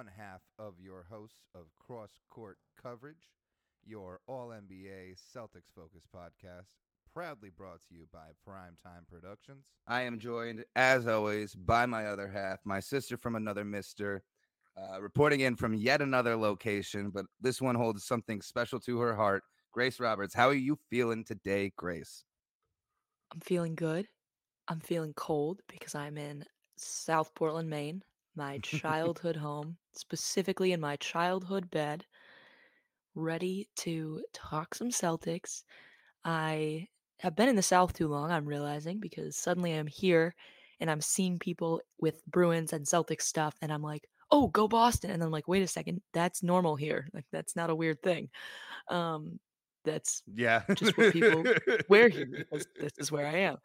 Celtics Dom Toretto, one half of your hosts of Cross Court Coverage, your All NBA Celtics Focus podcast, proudly brought to you by Primetime Productions. I am joined, as always, by my other half, my sister from another mister, uh, reporting in from yet another location, but this one holds something special to her heart. Grace Roberts, how are you feeling today, Grace? I'm feeling good. I'm feeling cold because I'm in South Portland, Maine, my childhood home, specifically in my childhood bed, ready to talk some Celtics. I have been in the South too long, I'm realizing, because suddenly I'm here and I'm seeing people with Bruins and Celtics stuff, and I'm like, oh, go Boston. And I'm like, wait a second, that's normal here. Like, that's not a weird thing. Um, that's Yeah. just what people wear here because this is where I am.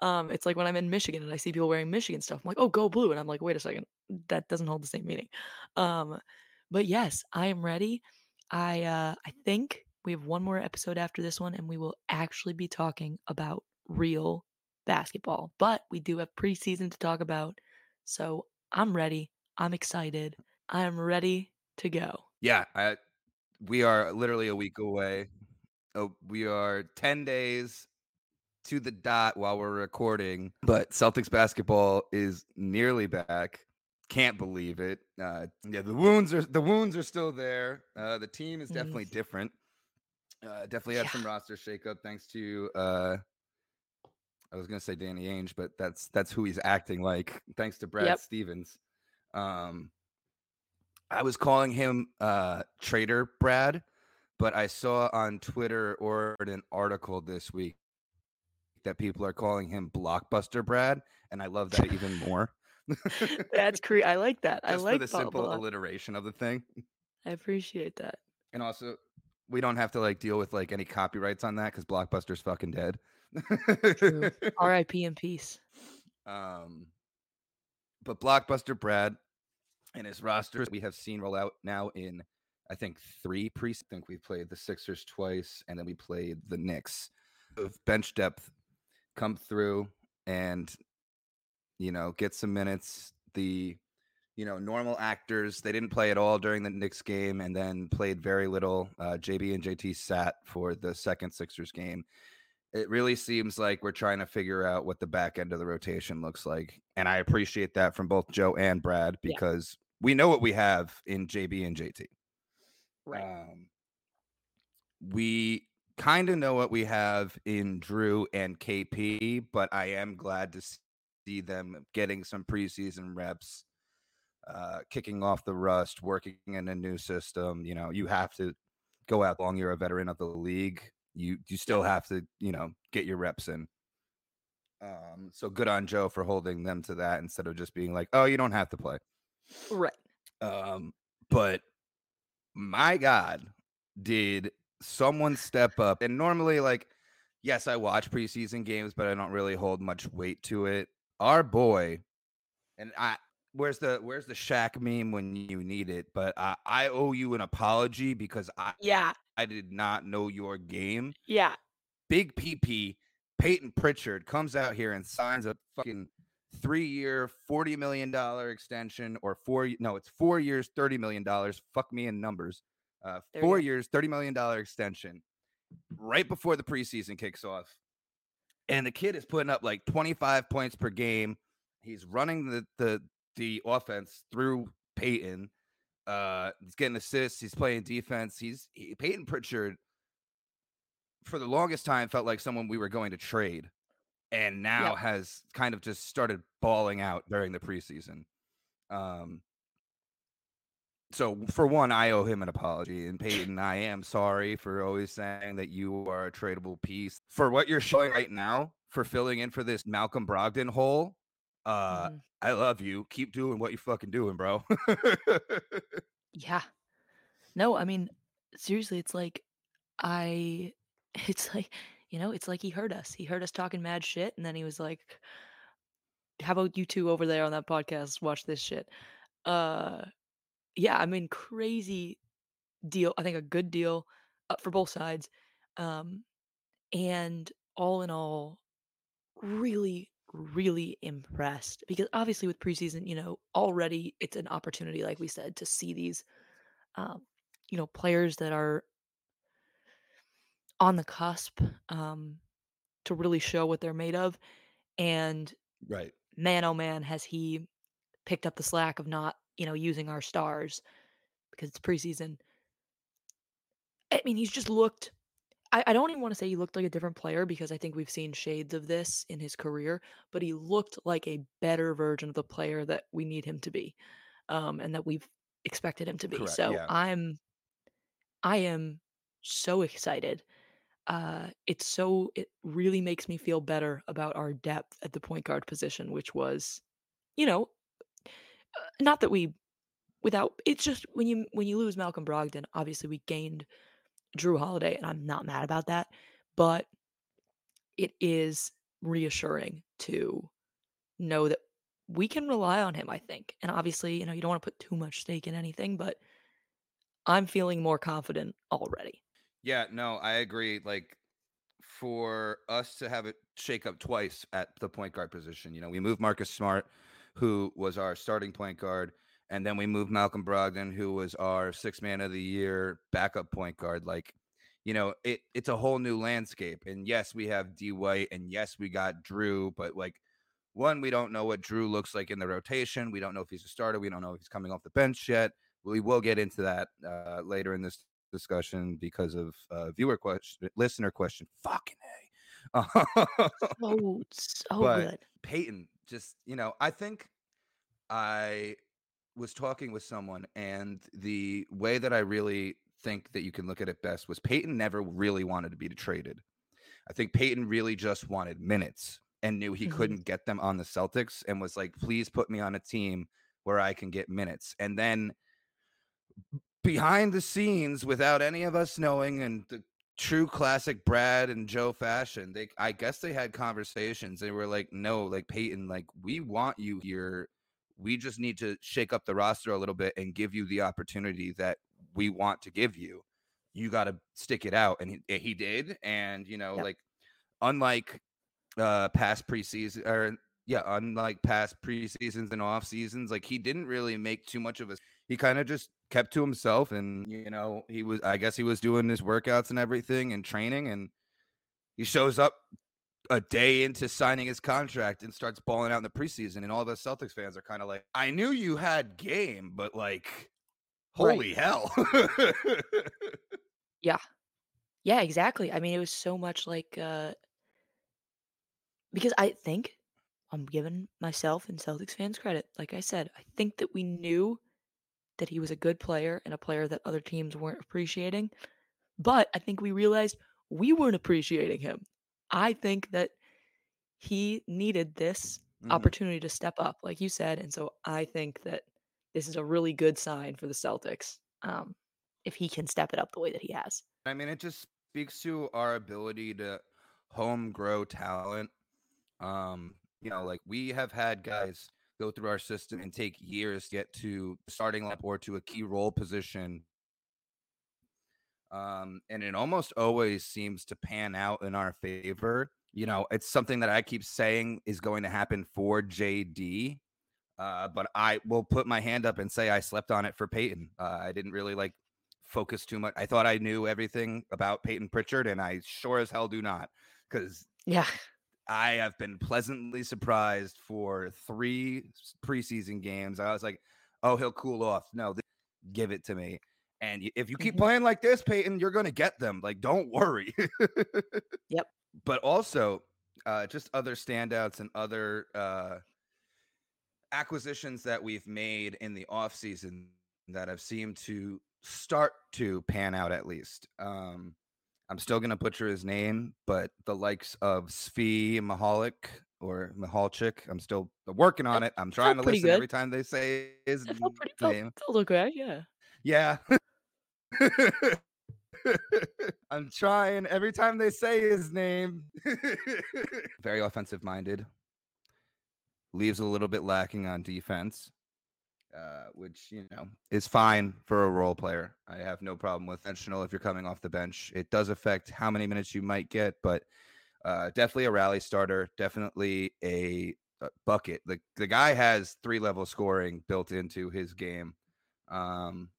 Um, it's like when I'm in Michigan and I see people wearing Michigan stuff. I'm like, oh, go blue, and I'm like, wait a second, that doesn't hold the same meaning. Um, but yes, I am ready. I uh, I think we have one more episode after this one, and we will actually be talking about real basketball. But we do have preseason to talk about, so I'm ready. I'm excited. I am ready to go. Yeah, I, we are literally a week away. Oh, we are 10 days to the dot while we're recording, but Celtics basketball is nearly back. Can't believe it. Uh, yeah, the wounds are the wounds are still there. Uh, the team is definitely Mm. different. Uh, definitely had some roster shakeup thanks to uh, I was gonna say Danny Ainge, but that's that's who he's acting like. Thanks to Brad Yep. Stevens. Um, I was calling him uh, Trader Brad, but I saw on Twitter or an article this week that people are calling him Blockbuster Brad, and I love that even more. That's cre- I like that. I like for the blah, simple blah. alliteration of the thing, I appreciate that. and also we don't have to like deal with like any copyrights on that because Blockbuster's fucking dead. R.I.P. in peace. Um, but Blockbuster Brad and his roster we have seen roll out now in I think three pre. I think we played the Sixers twice, and then we played the Knicks. Of bench depth come through and you know get some minutes. The you know normal actors they didn't play at all during the Knicks game, and then played very little. Uh, JB and JT sat for the second Sixers game it really seems like we're trying to figure out what the back end of the rotation looks like. And I appreciate that from both Joe and Brad Yeah. because we know what we have in JB and JT. Right. Um, we kind of know what we have in Jrue and KP, but I am glad to see them getting some preseason reps, uh, kicking off the rust, working in a new system. You know, you have to go out long. You're a veteran of the league. You you still have to you know get your reps in. Um, so good on Joe for holding them to that instead of just being like, oh, you don't have to play. right. Um, but my God, did someone step up? And normally, like, yes, I watch preseason games, but I don't really hold much weight to it. Our boy, and I where's the where's the Shaq meme when you need it? But I, I owe you an apology because I Yeah. I did not know your game. Yeah. Big PP, Peyton Pritchard comes out here and signs a fucking three year, $40 million extension or four, no, it's four years, $30 million. Fuck me in numbers. Uh, four years, $30 million extension right before the preseason kicks off. And the kid is putting up like 25 points per game. He's running the, the, the offense through Peyton. Uh, he's getting assists. He's playing defense. He's he, Peyton Pritchard for the longest time felt like someone we were going to trade and now Yep. has kind of just started balling out during the preseason. Um, so for one, I owe him an apology, and Peyton, I am sorry for always saying that you are a tradable piece for what you're showing right now for filling in for this Malcolm Brogdon hole. Uh, Mhm. I love you. Keep doing what you're fucking doing, bro. Yeah. No, I mean, seriously, it's like I it's like, you know, it's like he heard us. He heard us talking mad shit and then he was like, "How about you two over there on that podcast watch this shit?" Uh yeah, I mean, crazy deal. I think a good deal uh, for both sides. Um and all in all really really impressed because obviously with preseason, you know, already it's an opportunity, like we said, to see these, um, you know, players that are on the cusp um, to really show what they're made of. And Right. man, oh man, has he picked up the slack of not, you know, using our stars because it's preseason. I mean, he's just looked. I, I don't even want to say he looked like a different player because I think we've seen shades of this in his career, but he looked like a better version of the player that we need him to be, um, and that we've expected him to be. Correct. So Yeah. I'm, I am so excited. Uh, it's so it really makes me feel better about our depth at the point guard position, which was, you know, uh, not that we without it's just when you when you lose Malcolm Brogdon, obviously we gained Jrue Holiday, and I'm not mad about that, but it is reassuring to know that we can rely on him, I think. And obviously, you know, you don't want to put too much stake in anything, but I'm feeling more confident already. Yeah, no, I agree. Like for us to have it shake up twice at the point guard position, you know, we moved Marcus Smart, who was our starting point guard, and then we moved Malcolm Brogdon, who was our six man of the year backup point guard. Like, you know, it it's a whole new landscape. And yes, we have D White, and yes, we got Jrue, but like one, we don't know what Jrue looks like in the rotation. We don't know if he's a starter. We don't know if he's coming off the bench yet. We will get into that uh, later in this discussion because of uh, viewer question, listener question. Fucking a. So so But- good. Peyton, just you know, I think I was talking with someone, and the way that I really think that you can look at it best was Peyton never really wanted to be traded. I think Peyton really just wanted minutes and knew he Mhm. couldn't get them on the Celtics and was like, please put me on a team where I can get minutes. And then behind the scenes, without any of us knowing, and the true classic Brad and Joe fashion, they I guess they had conversations. They were like, no, like Peyton, like we want you here. We just need to shake up the roster a little bit and give you the opportunity that we want to give you. You got to stick it out, and he, he did. And you know, Yep. like unlike uh past preseason or yeah, unlike past preseasons and off seasons, like he didn't really make too much of a. He kind of just kept to himself, and you know, he was. I guess he was doing his workouts and everything and training, and he shows up a day into signing his contract and starts balling out in the preseason, and all of us Celtics fans are kind of like, "I knew you had game, but like, Right. holy hell!" Yeah. Yeah, exactly. I mean, it was so much like uh because I think I'm giving myself and Celtics fans credit. Like I said, I think that we knew that he was a good player and a player that other teams weren't appreciating. But I think we realized we weren't appreciating him. I think that he needed this Mhm. opportunity to step up, like you said. And so I think that this is a really good sign for the Celtics. Um, if he can step it up the way that he has. I mean, it just speaks to our ability to home grow talent. Um, you know, like we have had guys go through our system and take years to get to starting lineup or to a key role position. Um, and it almost always seems to pan out in our favor. You know, it's something that I keep saying is going to happen for JD. Uh, but I will put my hand up and say I slept on it for Peyton. Uh, I didn't really like focus too much. I thought I knew everything about Peyton Pritchard, and I sure as hell do not, because Yeah. I have been pleasantly surprised for three preseason games. I was like, oh, he'll cool off. No, give it to me. And if you keep Mhm. playing like this, Peyton, you're going to get them. Like, don't worry. Yep. But also, uh, just other standouts and other uh, acquisitions that we've made in the offseason that have seemed to start to pan out at least. Um, I'm still going to butcher his name, but the likes of Svi Mahalik or Mahalchik, I'm still working on it. I'm trying to listen good. every time they say his felt pretty felt, name. felt okay, yeah. Yeah. I'm trying every time they say his name. Very offensive minded. Leaves a little bit lacking on defense, uh, which, you know, is fine for a role player. I have no problem with intentional if you're coming off the bench. It does affect how many minutes you might get, but Uh, definitely a rally starter. Definitely a, a bucket. The the guy has three level scoring built into his game. Um,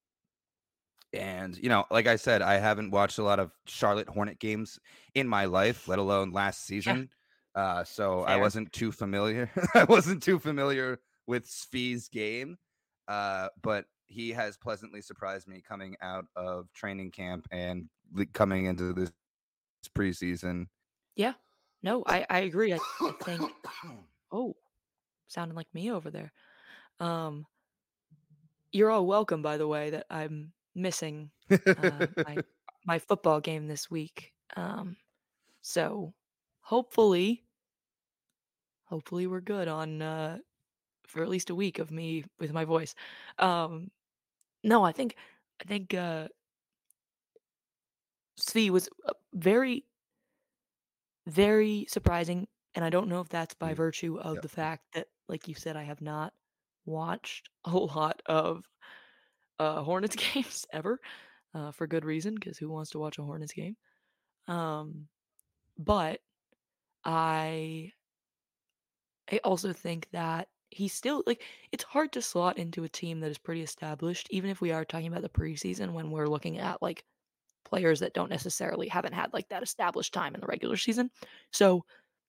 and you know, like I said, I haven't watched a lot of Charlotte Hornet games in my life, let alone last season. Yeah. Uh, so Fair. I wasn't too familiar. I wasn't too familiar with Svi's game. Uh, but he has pleasantly surprised me coming out of training camp and coming into this preseason. Yeah. No, I, I agree. I, I think oh, sounding like me over there. Um you're all welcome by the way that I'm missing uh, my my football game this week. Um so hopefully hopefully we're good on uh for at least a week of me with my voice. Um no, I think I think uh Svi was uh, very very surprising, and I don't know if that's by mm. virtue of yep. the fact that, like you said, I have not watched a lot of uh, Hornets games ever, uh, for good reason, because who wants to watch a Hornets game? Um, but I, I also think that he's still like it's hard to slot into a team that is pretty established, even if we are talking about the preseason when we're looking at like players that don't necessarily haven't had like that established time in the regular season. So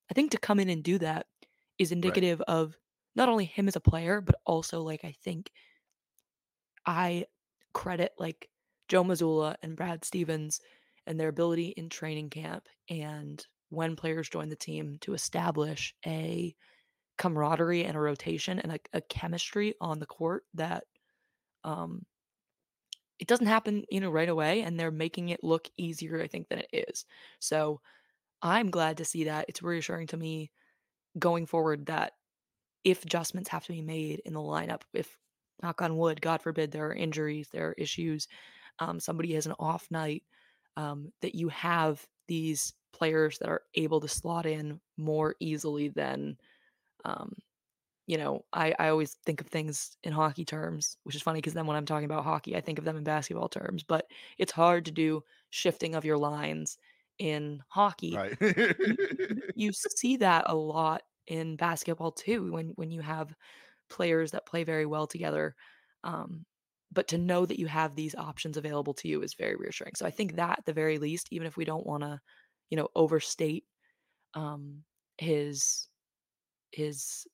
I think to come in and do that is indicative right. of not only him as a player, but also like I think I credit like Joe Mazzulla and Brad Stevens and their ability in training camp and when players join the team to establish a camaraderie and a rotation and a, a chemistry on the court that um, it doesn't happen, you know, right away, and they're making it look easier, I think, than it is. So I'm glad to see that. It's reassuring to me going forward that if adjustments have to be made in the lineup, if knock on wood, God forbid, there are injuries, there are issues, um, somebody has an off night, um, that you have these players that are able to slot in more easily than um, you know, I, I always think of things in hockey terms, which is funny because then when I'm talking about hockey, I think of them in basketball terms. But it's hard to do shifting of your lines in hockey. Right. you, you see that a lot in basketball too, when when you have players that play very well together. Um, but to know that you have these options available to you is very reassuring. So I think that at the very least, even if we don't want to, you know, overstate um, his his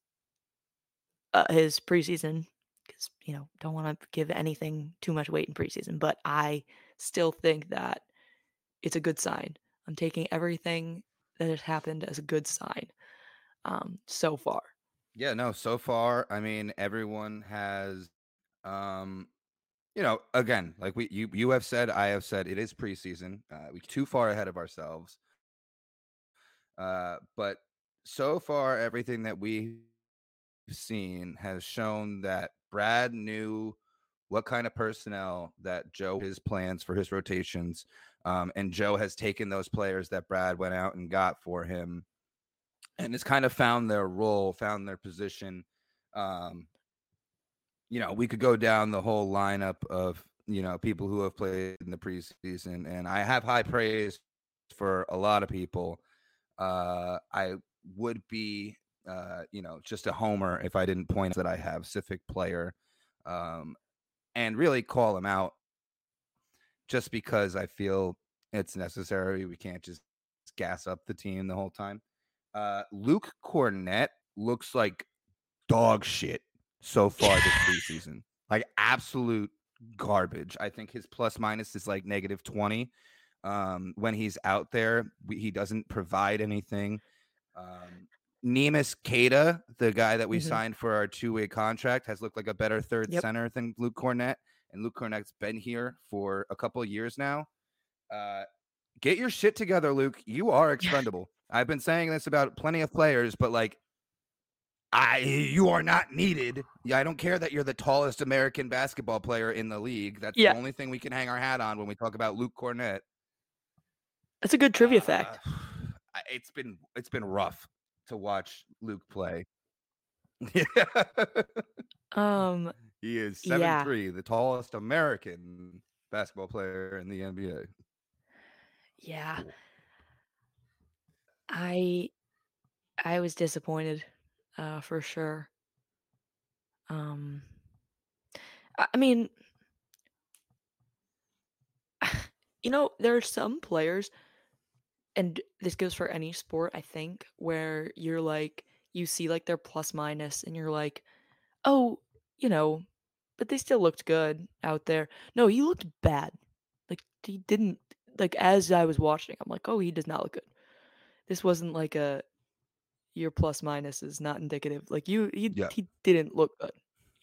uh, his preseason because you know don't want to give anything too much weight in preseason, but I still think that it's a good sign. I'm taking everything that has happened as a good sign um, so far. Yeah, no, so far, I mean, everyone has, um, you know, again, like we you you have said, I have said, it is preseason. Uh, we too far ahead of ourselves. Uh, but so far, everything that we've seen has shown that Brad knew what kind of personnel that Joe his plans for his rotations. Um, and Joe has taken those players that Brad went out and got for him and has kind of found their role, found their position. Um, you know, we could go down the whole lineup of, you know, people who have played in the preseason, and I have high praise for a lot of people. Uh, I would be uh, you know, just a homer if I didn't point that I have specific player um, and really call him out just because I feel it's necessary. We can't just gas up the team the whole time. Uh, Luke Kornet looks like dog shit so far this preseason. Like absolute garbage. I think his plus minus is like negative 20. Um, when he's out there, we, he doesn't provide anything. Um, Neemias Queta, the guy that we mm-hmm. signed for our two way contract, has looked like a better third yep. center than Luke Kornet. And Luke Kornet's been here for a couple years now. Uh, get your shit together, Luke. You are expendable. I've been saying this about plenty of players, but like, I you are not needed. Yeah, I don't care that you're the tallest American basketball player in the league. That's yeah. the only thing we can hang our hat on when we talk about Luke Kornet. That's a good trivia uh, fact. It's been it's been rough to watch Luke play. um he is seven yeah. three, the tallest American basketball player in the NBA. Yeah. I I was disappointed, uh, for sure. Um, I I mean you know, there are some players and this goes for any sport, I think, where you're like you see, like, their plus minus and you're like, "Oh, you know, but they still looked good out there." No, he looked bad. Like, he didn't like, as I was watching, I'm like, "Oh, he does not look good." This wasn't like a your plus minus is not indicative. Like, you he Yeah. he didn't look good.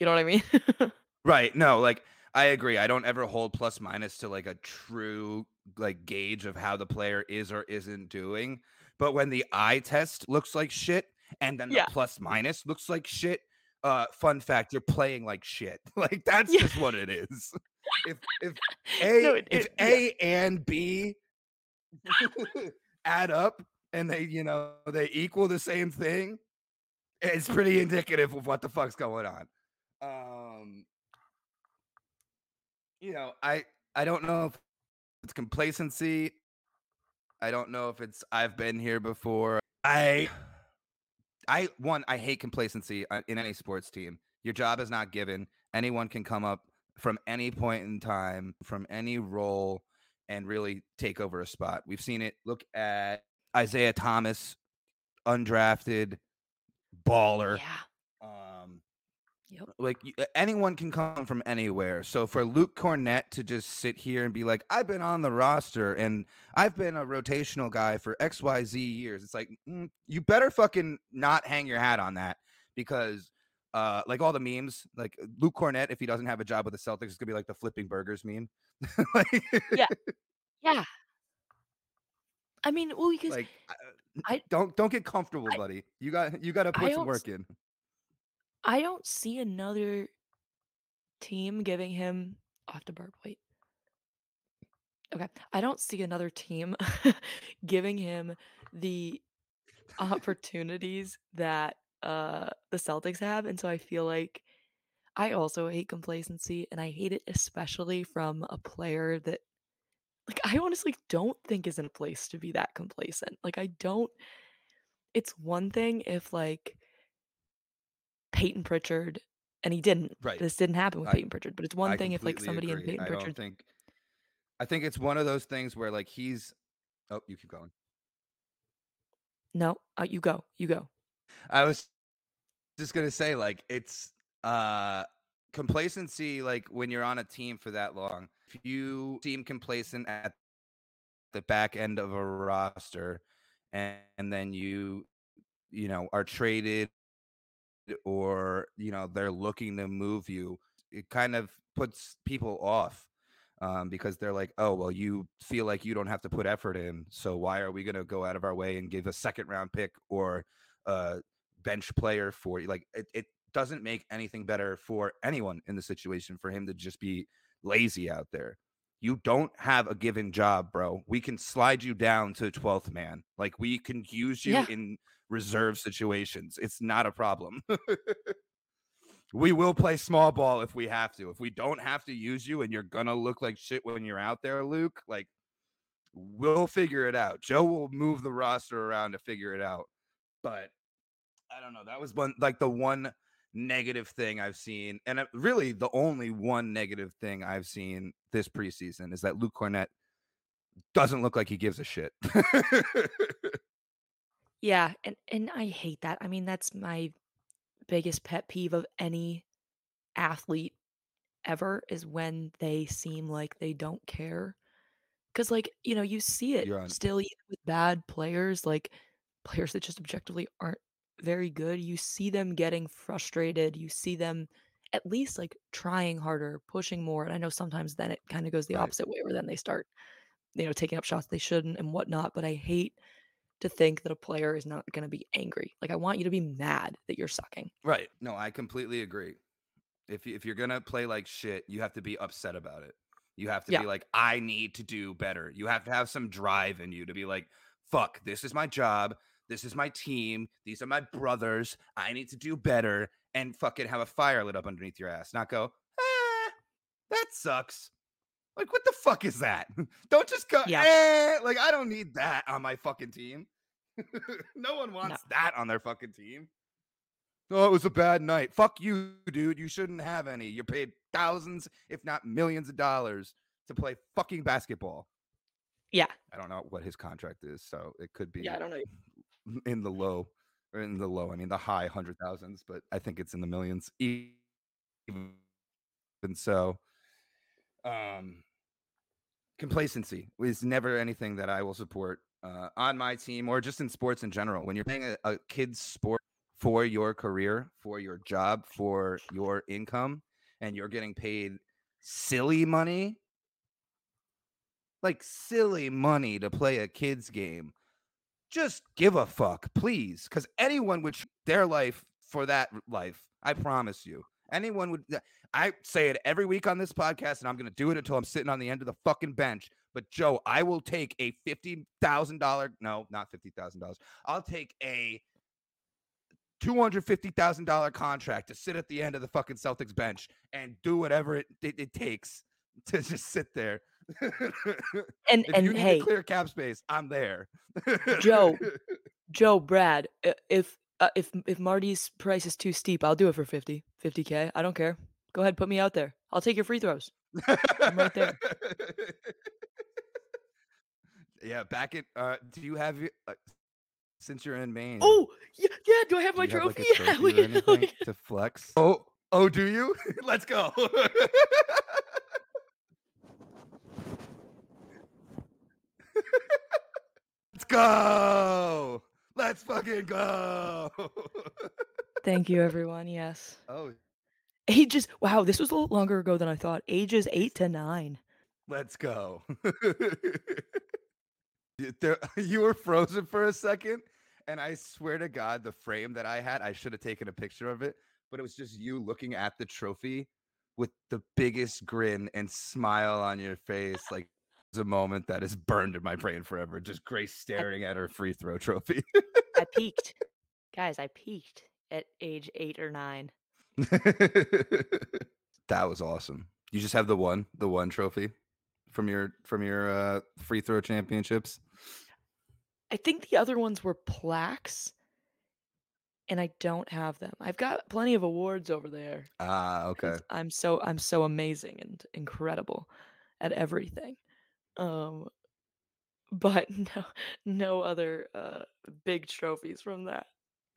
You know what I mean? Right. No, like I agree. I don't ever hold plus minus to like a true like gauge of how the player is or isn't doing. But when the eye test looks like shit and then the plus minus looks like shit, uh fun fact, you're playing like shit. Like that's Yeah. just what it is. If if A No, it if it yeah. A and B add up and they, you know, they equal the same thing, it's pretty indicative of what the fuck's going on. Um you know, I I don't know if it's complacency. I don't know if it's I've been here before. I I one I hate complacency uh, in any sports team. Your job is not given. Anyone can come up from any point in time, from any role, and really take over a spot. We've seen it. Look at Isaiah Thomas, undrafted baller. Yeah. Yep. like anyone can come from anywhere. So for Luke Kornet to just sit here and be like, I've been on the roster and I've been a rotational guy for XYZ years, it's like, mm, you better fucking not hang your hat on that because. Uh, like all the memes, like Luke Kornet, if he doesn't have a job with the Celtics, it's gonna be like the flipping burgers meme. like, Yeah. Yeah. I mean, well, because like, uh, I don't don't get comfortable, I buddy. You got you got to I put some don't work in. I don't see another team giving him have to burp, wait. Okay. I don't see another team giving him the opportunities that, uh, the Celtics have, and so I feel like I also hate complacency, and I hate it especially from a player that like, I honestly don't think is in a place to be that complacent. Like, I don't it's one thing if, like Peyton Pritchard and he didn't. Right. This didn't happen with I Peyton Pritchard, but it's one I thing if, like, somebody in. Peyton I don't think I think it's one of those things where like he's oh, you keep going. No, uh, you go, you go. I was just gonna say, like, it's uh complacency, like when you're on a team for that long, if you seem complacent at the back end of a roster and, and then you you know are traded or you know they're looking to move you, it kind of puts people off. Um, because they're like, oh well, you feel like you don't have to put effort in, so why are we gonna go out of our way and give a second round pick or a bench player for you? Like it, it doesn't make anything better for anyone in the situation for him to just be lazy out there. You don't have a given job, bro. We can slide you down to 12th man. Like we can use you Yeah. in reserve situations. It's not a problem. we will play small ball if we have to. If we don't have to use you and you're gonna look like shit when you're out there, Luke, like we'll figure it out. Joe will move the roster around to figure it out. But I don't know. That was one like the one negative thing I've seen, and really the only one negative thing I've seen this preseason is that Luke Kornet doesn't look like he gives a shit. Yeah, and and I hate that. I mean, that's my biggest pet peeve of any athlete ever is when they seem like they don't care. Because, like, you know, you see it still even with bad players, like players that just objectively aren't very good. You see them getting frustrated. You see them at least like trying harder, pushing more. And I know sometimes then it kind of goes the Right. opposite way where then they start, you know, taking up shots they shouldn't and whatnot. But I hate to think that a player is not going to be angry. Like, I want you to be mad that you're sucking. Right. No, I completely agree. If if you're gonna play like shit, you have to be upset about it. You have to Yeah. be like, I need to do better. You have to have some drive in you to be like, fuck, this is my job. This is my team. These are my brothers. I need to do better and fucking have a fire lit up underneath your ass. Not go, ah, that sucks. Like, what the fuck is that? don't just go, Yeah. eh. Like, I don't need that on my fucking team. no one wants no. that on their fucking team. Oh, it was a bad night. Fuck you, dude. You shouldn't have any. You're paid thousands, if not millions of dollars to play fucking basketball. Yeah. I don't know what his contract is, so it could be Yeah, I don't know. in the low or in the low. I mean the high hundred thousands, but I think it's in the millions. Even so, um complacency is never anything that I will support uh, on my team or just in sports in general. When you're playing a, a kid's sport for your career, for your job, for your income, and you're getting paid silly money, like silly money to play a kid's game, just give a fuck, please. Because anyone would their life for that life. I promise you. Anyone would. I say it every week on this podcast, and I'm going to do it until I'm sitting on the end of the fucking bench. But Joe, I will take a fifty thousand dollar. No, not fifty thousand dollars. I'll take a $250,000 contract to sit at the end of the fucking Celtics bench and do whatever it, it, it takes to just sit there. and if and you need hey, to clear cap space, I'm there. Joe, Joe, Brad, if uh, if if Marty's price is too steep, I'll do it for 50, 50k. I don't care. Go ahead, put me out there. I'll take your free throws. I'm right there. Yeah, back at. Uh, do you have uh, since you're in Maine. Oh, yeah, yeah. Do I have my trophy? Have, like, yeah, to flex. Oh, oh, do you? Let's go. Go. Let's fucking go. Thank you, everyone. Yes. Oh. Ages. Wow, this was a little longer ago than I thought. Ages eight to nine. Let's go. there, you were frozen for a second, and I swear to God, the frame that I had, I should have taken a picture of it, but it was just you looking at the trophy with the biggest grin and smile on your face, like a moment that is burned in my brain forever. Just Grace staring at her free throw trophy. I peaked, guys. I peaked at age eight or nine. that was awesome. You just have the one, the one trophy from your from your uh, free throw championships. I think the other ones were plaques, and I don't have them. I've got plenty of awards over there. Ah, okay. I'm so I'm so amazing and incredible at everything. Um, but no no other uh big trophies from that.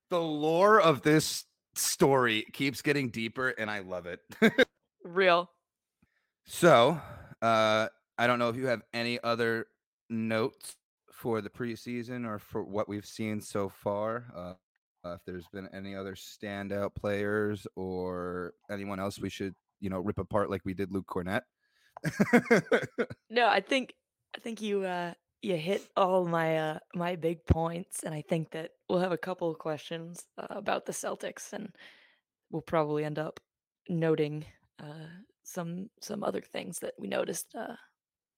The lore of this story keeps getting deeper and I love it. Real. So, uh I don't know if you have any other notes for the preseason or for what we've seen so far. Uh, uh, if there's been any other standout players or anyone else we should, you know, rip apart like we did Luke Kornet. no, I think I think you uh you hit all my uh my big points and I think that we'll have a couple of questions uh, about the Celtics and we'll probably end up noting uh some some other things that we noticed uh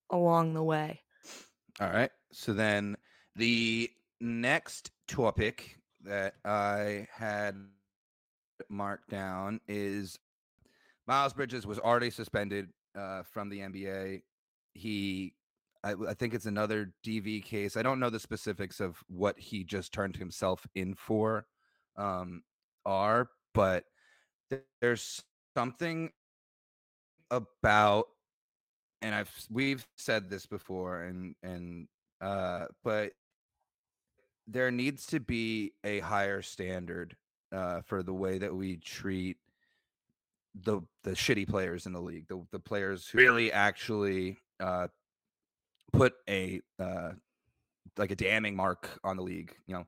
along the way. All right. So then the next topic that I had marked down is Miles Bridges was already suspended uh, from the NBA. He, I, I, think it's another DV case. I don't know the specifics of what he just turned himself in for, um, are, but there's something about and I've we've said this before and and uh but there needs to be a higher standard uh for the way that we treat the the shitty players in the league the the players who really actually uh put a uh like a damning mark on the league you know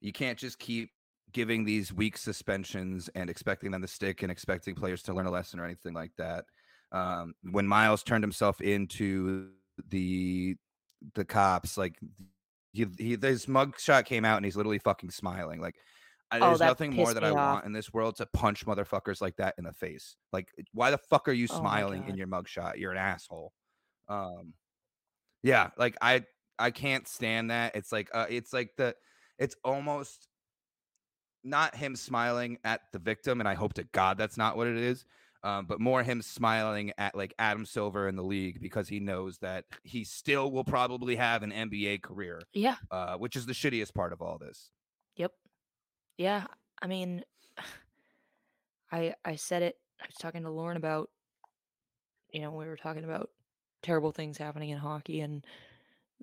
you can't just keep giving these weak suspensions and expecting them to stick and expecting players to learn a lesson or anything like that um, when Miles turned himself into the the cops, like he, he his mugshot came out and he's literally fucking smiling. Like oh, there's nothing more that I off. want in this world to punch motherfuckers like that in the face. Like why the fuck are you oh smiling oh in your mugshot? You're an asshole. Um, yeah, like I I can't stand that. It's like uh, it's like the it's almost not him smiling at the victim, and I hope to God that's not what it is Um, but more him smiling at like Adam Silver in the league because he knows that he still will probably have an NBA career. Yeah. Uh, which is the shittiest part of all this. Yep. Yeah. I mean, I I said it. I was talking to Lauren about, you know, we were talking about terrible things happening in hockey and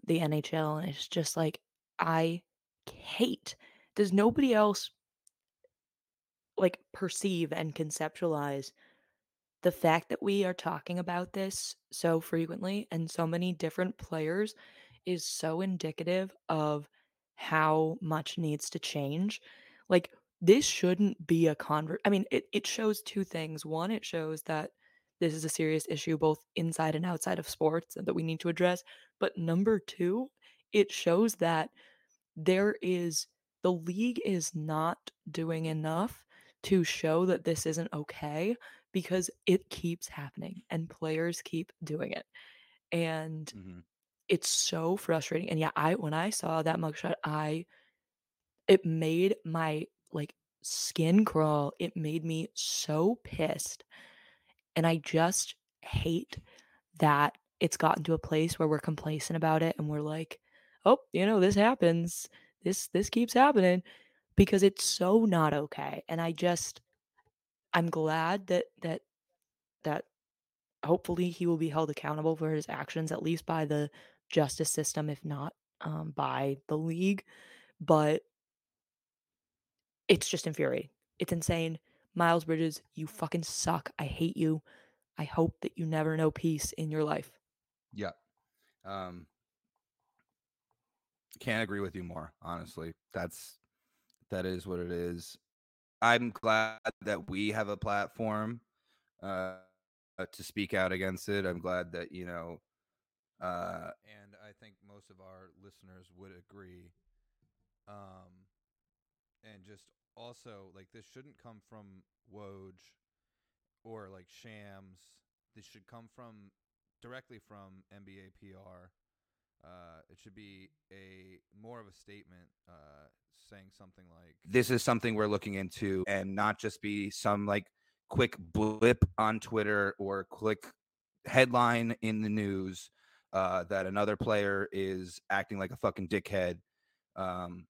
the NHL, and it's just like I hate. Does nobody else like perceive and conceptualize the fact that we are talking about this so frequently and so many different players is so indicative of how much needs to change. Like this shouldn't be a convert. I mean, it, it shows two things. One, it shows that this is a serious issue both inside and outside of sports that we need to address. But number two, it shows that there is the league is not doing enough to show that this isn't okay because it keeps happening and players keep doing it. And Mm-hmm. it's so frustrating. And yeah, I when I saw that mugshot, I it made my like skin crawl. It made me so pissed. And I just hate that it's gotten to a place where we're complacent about it and we're like, "Oh, you know, this happens. This this keeps happening." Because it's so not okay. And I just I'm glad that that that hopefully he will be held accountable for his actions at least by the justice system if not um, by the league but it's just infuriating it's insane miles bridges you fucking suck i hate you i hope that you never know peace in your life Yeah. Um can't agree with you more, honestly. That's that is what it is. I'm glad that we have a platform uh to speak out against it. I'm glad that, you know, uh and I think most of our listeners would agree. Um and just also like this shouldn't come from Woj or like Shams. This should come from directly from NBA PR. Uh, it should be a more of a statement uh, saying something like this is something we're looking into and not just be some like quick blip on Twitter or quick headline in the news uh, that another player is acting like a fucking dickhead. Um,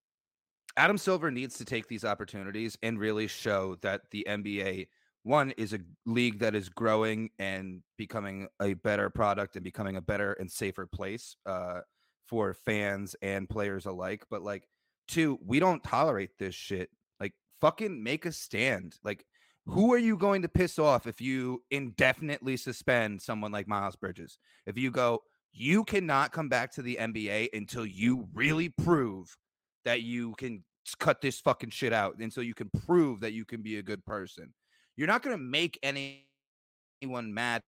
Adam Silver needs to take these opportunities and really show that the NBA one is a league that is growing and becoming a better product and becoming a better and safer place uh, for fans and players alike. But like, two, we don't tolerate this shit. Like, fucking make a stand. Like, who are you going to piss off if you indefinitely suspend someone like Miles Bridges? If you go, you cannot come back to the NBA until you really prove that you can cut this fucking shit out and so you can prove that you can be a good person. You're not going to make any, anyone mad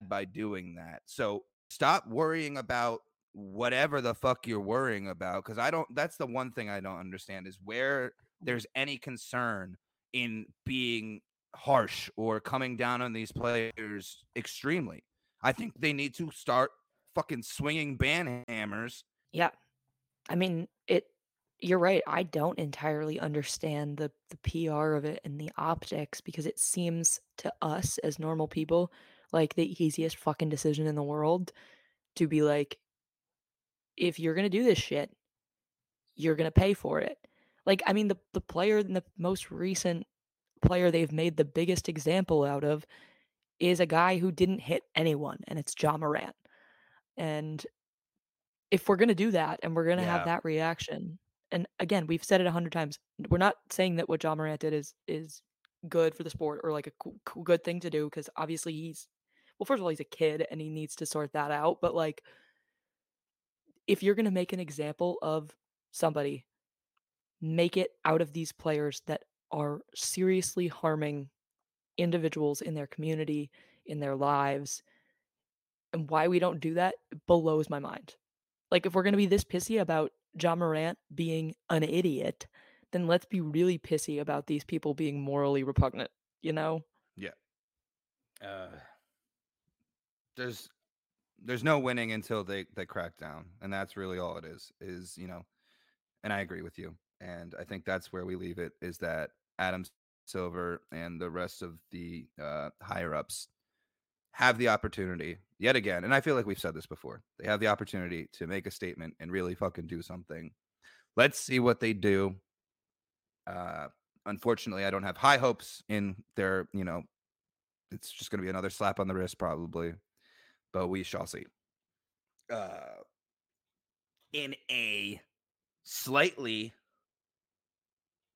by doing that. So stop worrying about whatever the fuck you're worrying about because I don't that's the one thing I don't understand is where mm-hmm. there's any concern in being harsh or coming down on these players extremely. I think they need to start fucking swinging ban hammers. yeah i mean it you're right i don't entirely understand the the pr of it and the optics because it seems to us as normal people like the easiest fucking decision in the world to be like if you're gonna do this shit you're gonna pay for it like i mean the the player the most recent player they've made the biggest example out of is a guy who didn't hit anyone and it's Ja Morant and if we're gonna do that and we're gonna Yeah. have that reaction, and again, we've said it a hundred times, we're not saying that what Ja Morant did is is good for the sport or like a cool, cool, good thing to do because obviously he's well, first of all, he's a kid and he needs to sort that out. But like, if you're gonna make an example of somebody, make it out of these players that are seriously harming individuals in their community, in their lives, and why we don't do that blows my mind. Like, if we're gonna be this pissy about Ja Morant being an idiot, then let's be really pissy about these people being morally repugnant, you know? Yeah. Uh, there's there's no winning until they they crack down and that's really all it is is you know and i agree with you and i think that's where we leave it is that adam Silver and the rest of the uh, higher ups have the opportunity yet again, and I feel like we've said this before. They have the opportunity to make a statement and really fucking do something. Let's see what they do. Uh, unfortunately, I don't have high hopes in their, you know, it's just going to be another slap on the wrist probably, but we shall see. Uh, in a slightly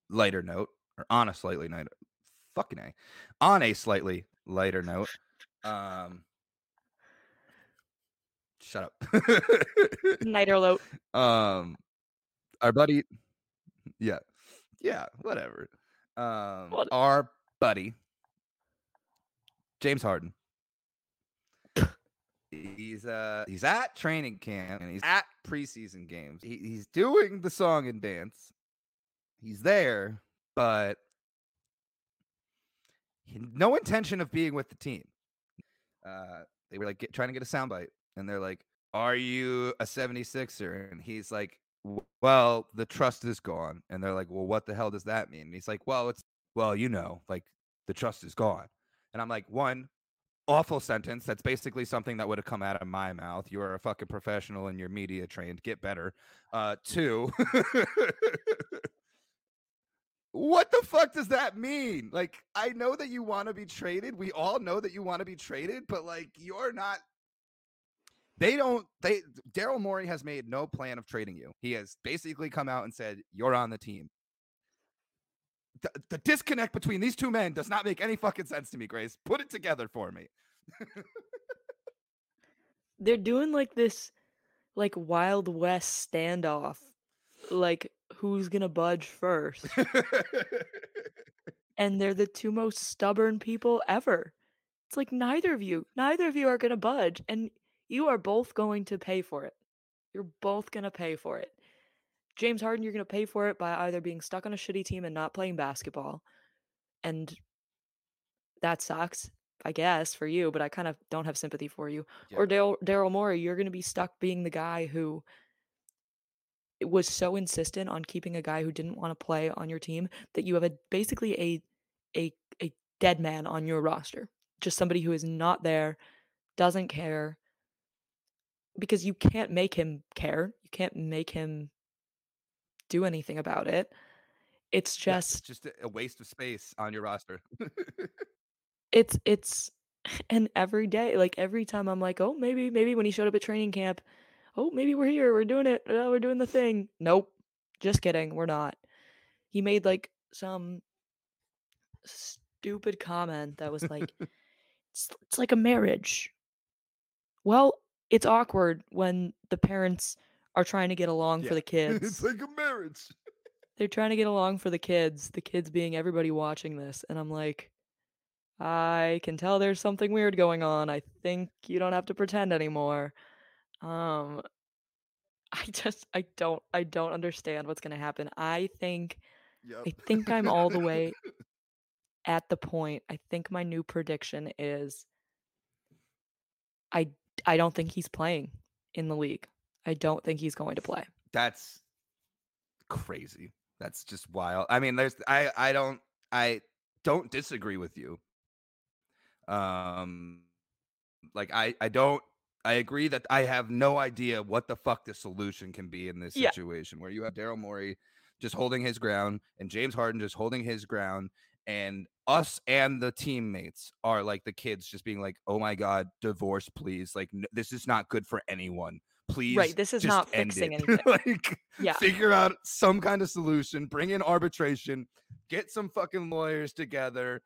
lighter note, or on a slightly lighter, fucking a, on a slightly lighter note, um, shut up. Night alert. um, our buddy, yeah, yeah, whatever. Um, What? our buddy, James Harden. He's uh he's at training camp and he's at preseason games. He, he's doing the song and dance. He's there, but no intention of being with the team. Uh, they were like get, trying to get a soundbite, and they're like, "Are you a 76er?" And he's like, "Well, the trust is gone." And they're like, "Well, what the hell does that mean?" And he's like, "Well, it's well, you know, like the trust is gone." And I'm like, one, awful sentence. That's basically something that would have come out of my mouth. You're a fucking professional and you're media trained. Get better. Uh, two, what the fuck does that mean? Like, I know that you want to be traded. We all know that you want to be traded, but like, you're not. They don't. They Daryl Morey has made no plan of trading you. He has basically come out and said you're on the team. The, the disconnect between these two men does not make any fucking sense to me, Grace. Put it together for me. They're doing like this, like Wild West standoff. Like, who's gonna budge first? and they're the two most stubborn people ever. It's like neither of you, neither of you are going to budge and you are both going to pay for it. You're both going to pay for it. James Harden, you're going to pay for it by either being stuck on a shitty team and not playing basketball. And that sucks, I guess, for you, but I kind of don't have sympathy for you. Or Yeah. Daryl Daryl Morey, you're going to be stuck being the guy who was so insistent on keeping a guy who didn't want to play on your team that you have a basically a a a dead man on your roster. Just somebody who is not there, doesn't care because you can't make him care. You can't make him do anything about it. It's Yeah, it's just just a- a waste of space on your roster. it's it's and every day like every time i'm like oh maybe maybe when he showed up at training camp oh maybe we're here we're doing it uh, we're doing the thing nope just kidding we're not he made like some stupid comment that was like it's, it's like a marriage well it's awkward when the parents are trying to get along for the kids it's like a marriage. they're trying to get along for the kids, the kids being everybody watching this, and I'm like, I can tell there's something weird going on. I think you don't have to pretend anymore. Um I just I don't I don't understand what's going to happen. I think Yep. I think I'm all the way at the point. I think my new prediction is I I don't think he's playing in the league. I don't think he's going to play. That's crazy. That's just wild. I mean, there's I I don't I don't disagree with you. Um like I I don't I agree that I have no idea what the fuck the solution can be in this Yeah. situation where you have Daryl Morey just holding his ground and James Harden just holding his ground and us and the teammates are like the kids just being like, "Oh my god, divorce please. Like n- this is not good for anyone. Please Right, this is not fixing it." anything. like Yeah. figure out some kind of solution, bring in arbitration, get some fucking lawyers together.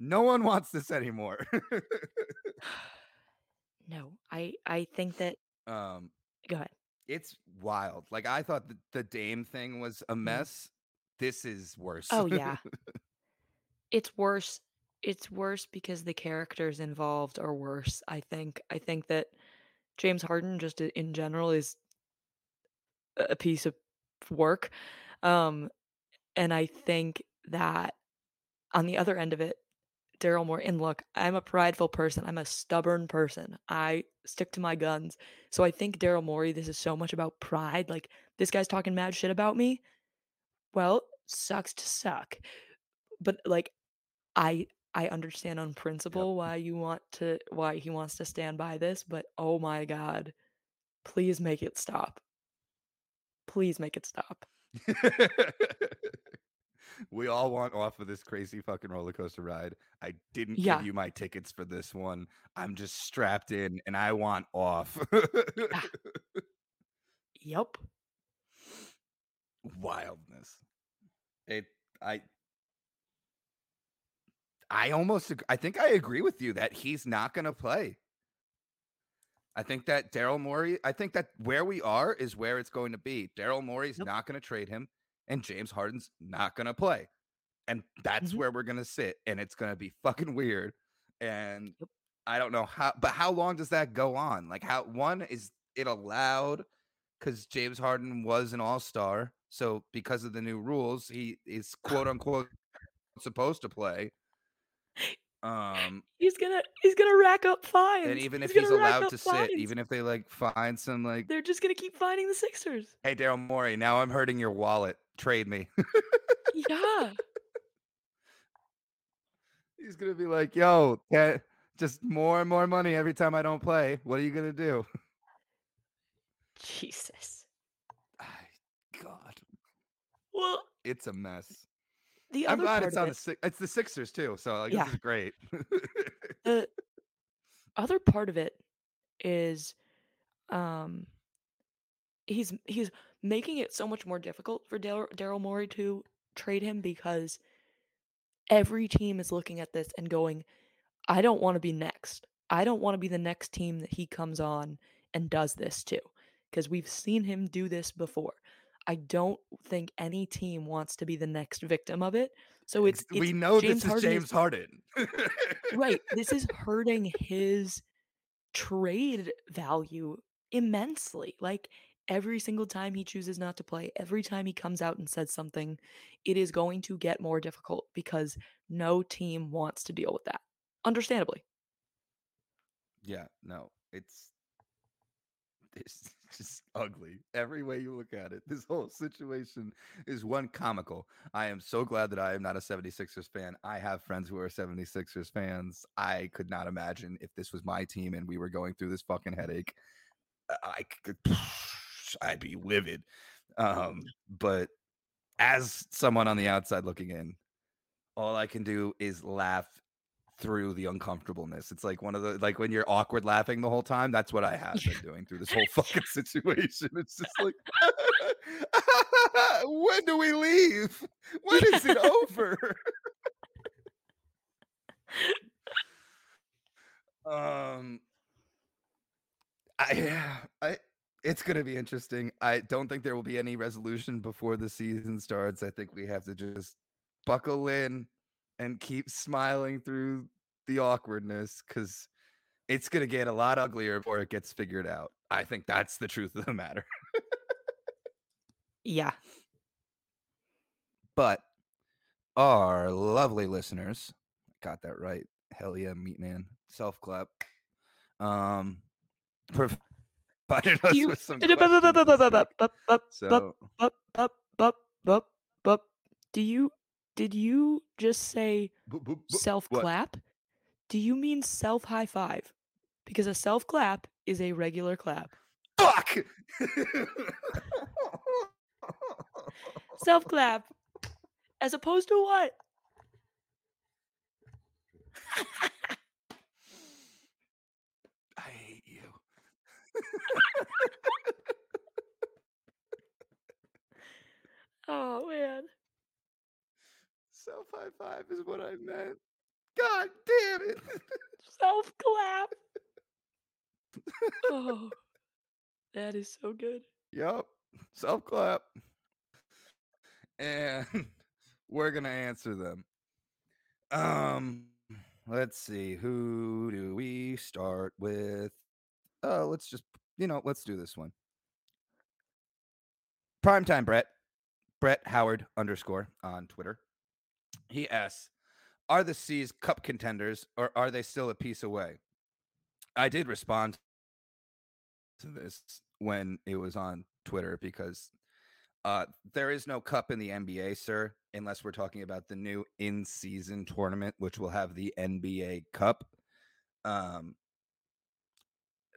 No one wants this anymore. No, I I think that um, go ahead. it's wild. Like I thought the, the Dame thing was a mess. This is worse. Oh yeah. it's worse. It's worse because the characters involved are worse, I think. I think that James Harden just i- in general is a a piece of work. Um and I think that on the other end of it, Daryl Morey and look, I'm a prideful person. I'm a stubborn person. I stick to my guns. So I think Daryl Morey, this is so much about pride. Like this guy's talking mad shit about me. Well, sucks to suck. but like I I understand on Yep. principle why you want to why he wants to stand by this, but oh my god, please make it stop. Please make it stop. we all want off of this crazy fucking roller coaster ride. I didn't Yeah. give you my tickets for this one. I'm just strapped in and I want off. Yeah. Yup. Wildness. It I I almost I think I agree with you that he's not going to play. I think that Daryl Morey, I think that where we are is where it's going to be. Daryl Morey's Yep. not going to trade him, and James Harden's not going to play. And that's Mhm. where we're going to sit. And it's going to be fucking weird. And. I don't know how, but how long does that go on? Like, how one is it allowed because James Harden was an all star. So, because of the new rules, he is quote unquote supposed to play. Um, He's gonna he's gonna rack up fines. and even if he's allowed to sit, even if they like find some like, they're just gonna keep finding the Sixers. hey Daryl Morey, now I'm hurting your wallet. Trade me. Yeah. he's gonna be like, yo, ca- just more and more money every time I don't play. What are you gonna do? Jesus. God, Well, it's a mess. The I'm other glad it's on it, the six. It's the Sixers too, so like Yeah. this is great. the other part of it is um he's he's making it so much more difficult for Dar- Daryl Morey to trade him because every team is looking at this and going, I don't want to be next. I don't want to be the next team that he comes on and does this to because we've seen him do this before. I don't think any team wants to be the next victim of it. So it's, Ex- we know James this is Harden James Harden. right. This is hurting his trade value immensely. Like every single time he chooses not to play, every time he comes out and says something, it is going to get more difficult because no team wants to deal with that. Understandably. Yeah, no, it's it's just ugly. Every way you look at it, this whole situation is one comical. I am so glad that I am not a 76ers fan. I have friends who are 76ers fans. I could not imagine if this was my team and we were going through this fucking headache. I could I'd be livid. Um, but as someone on the outside looking in, all I can do is laugh through the uncomfortableness. It's like one of the like when you're awkward laughing the whole time. That's what I have been doing through this whole fucking situation. It's just like, when do we leave? When is it over? um, I, yeah, I, it's gonna be interesting. I don't think there will be any resolution before the season starts. I think we have to just buckle in and keep smiling through the awkwardness because it's going to get a lot uglier before it gets figured out. I think that's the truth of the matter. Yeah. But our lovely listeners got that right. Hell yeah, meat man. Self clap. Um, provided us You- with some So. Do you did you just say boop, boop, boop. self clap? Do you mean self high five? Because a self clap is a regular clap. fuck. Self clap. As opposed to what? I hate you. Oh. Self high five is what I meant. God damn it. Self clap. oh. That is so good. Yep. Self clap. And we're gonna answer them. Um let's see. Who do we start with? Oh, let's just you know, let's do this one. Primetime Brett. Brett Howard underscore on Twitter. He asks, are the C's cup contenders or are they still a piece away? I did respond to this when it was on Twitter because Uh, there is no cup in the NBA, sir, unless we're talking about the new in-season tournament, which will have the NBA Cup. Um,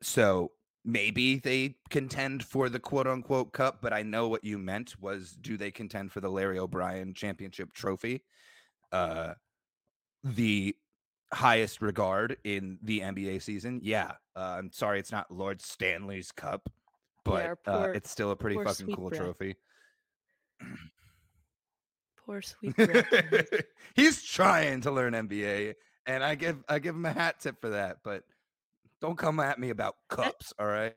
so maybe they contend for the quote unquote cup, but I know what you meant was do they contend for the Larry O'Brien championship trophy? Uh, the highest regard in the NBA season. Yeah. Uh, I'm sorry it's not Lord Stanley's cup, but Yeah, uh, it's still a pretty fucking cool Brett. trophy. Poor sweet Brett. and his- He's trying to learn NBA, and I give I give him a hat tip for that. But don't come at me about cups, all right?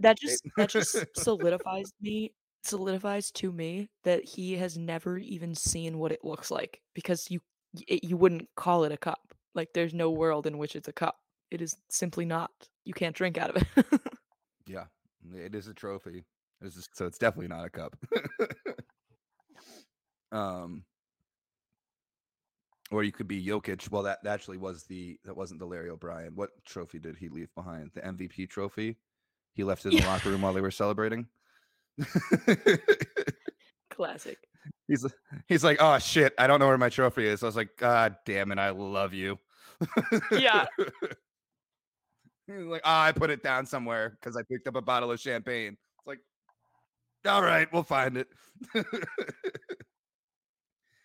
that just that just solidifies me solidifies to me that he has never even seen what it looks like because you it, you wouldn't call it a cup. Like there's no world in which it's a cup. It is simply not. You can't drink out of it. Yeah, it is a trophy. It's just, so it's definitely not a cup. um, or you could be Jokic. Well, that actually was the that wasn't the Larry O'Brien. What trophy did he leave behind? The MVP trophy. He left it in the Yeah. locker room while they were celebrating. Classic. he's he's like, oh shit, I don't know where my trophy is. I was like, God damn it, I love you. Yeah. He's like, oh, I put it down somewhere because I picked up a bottle of champagne. It's like, all right, we'll find it.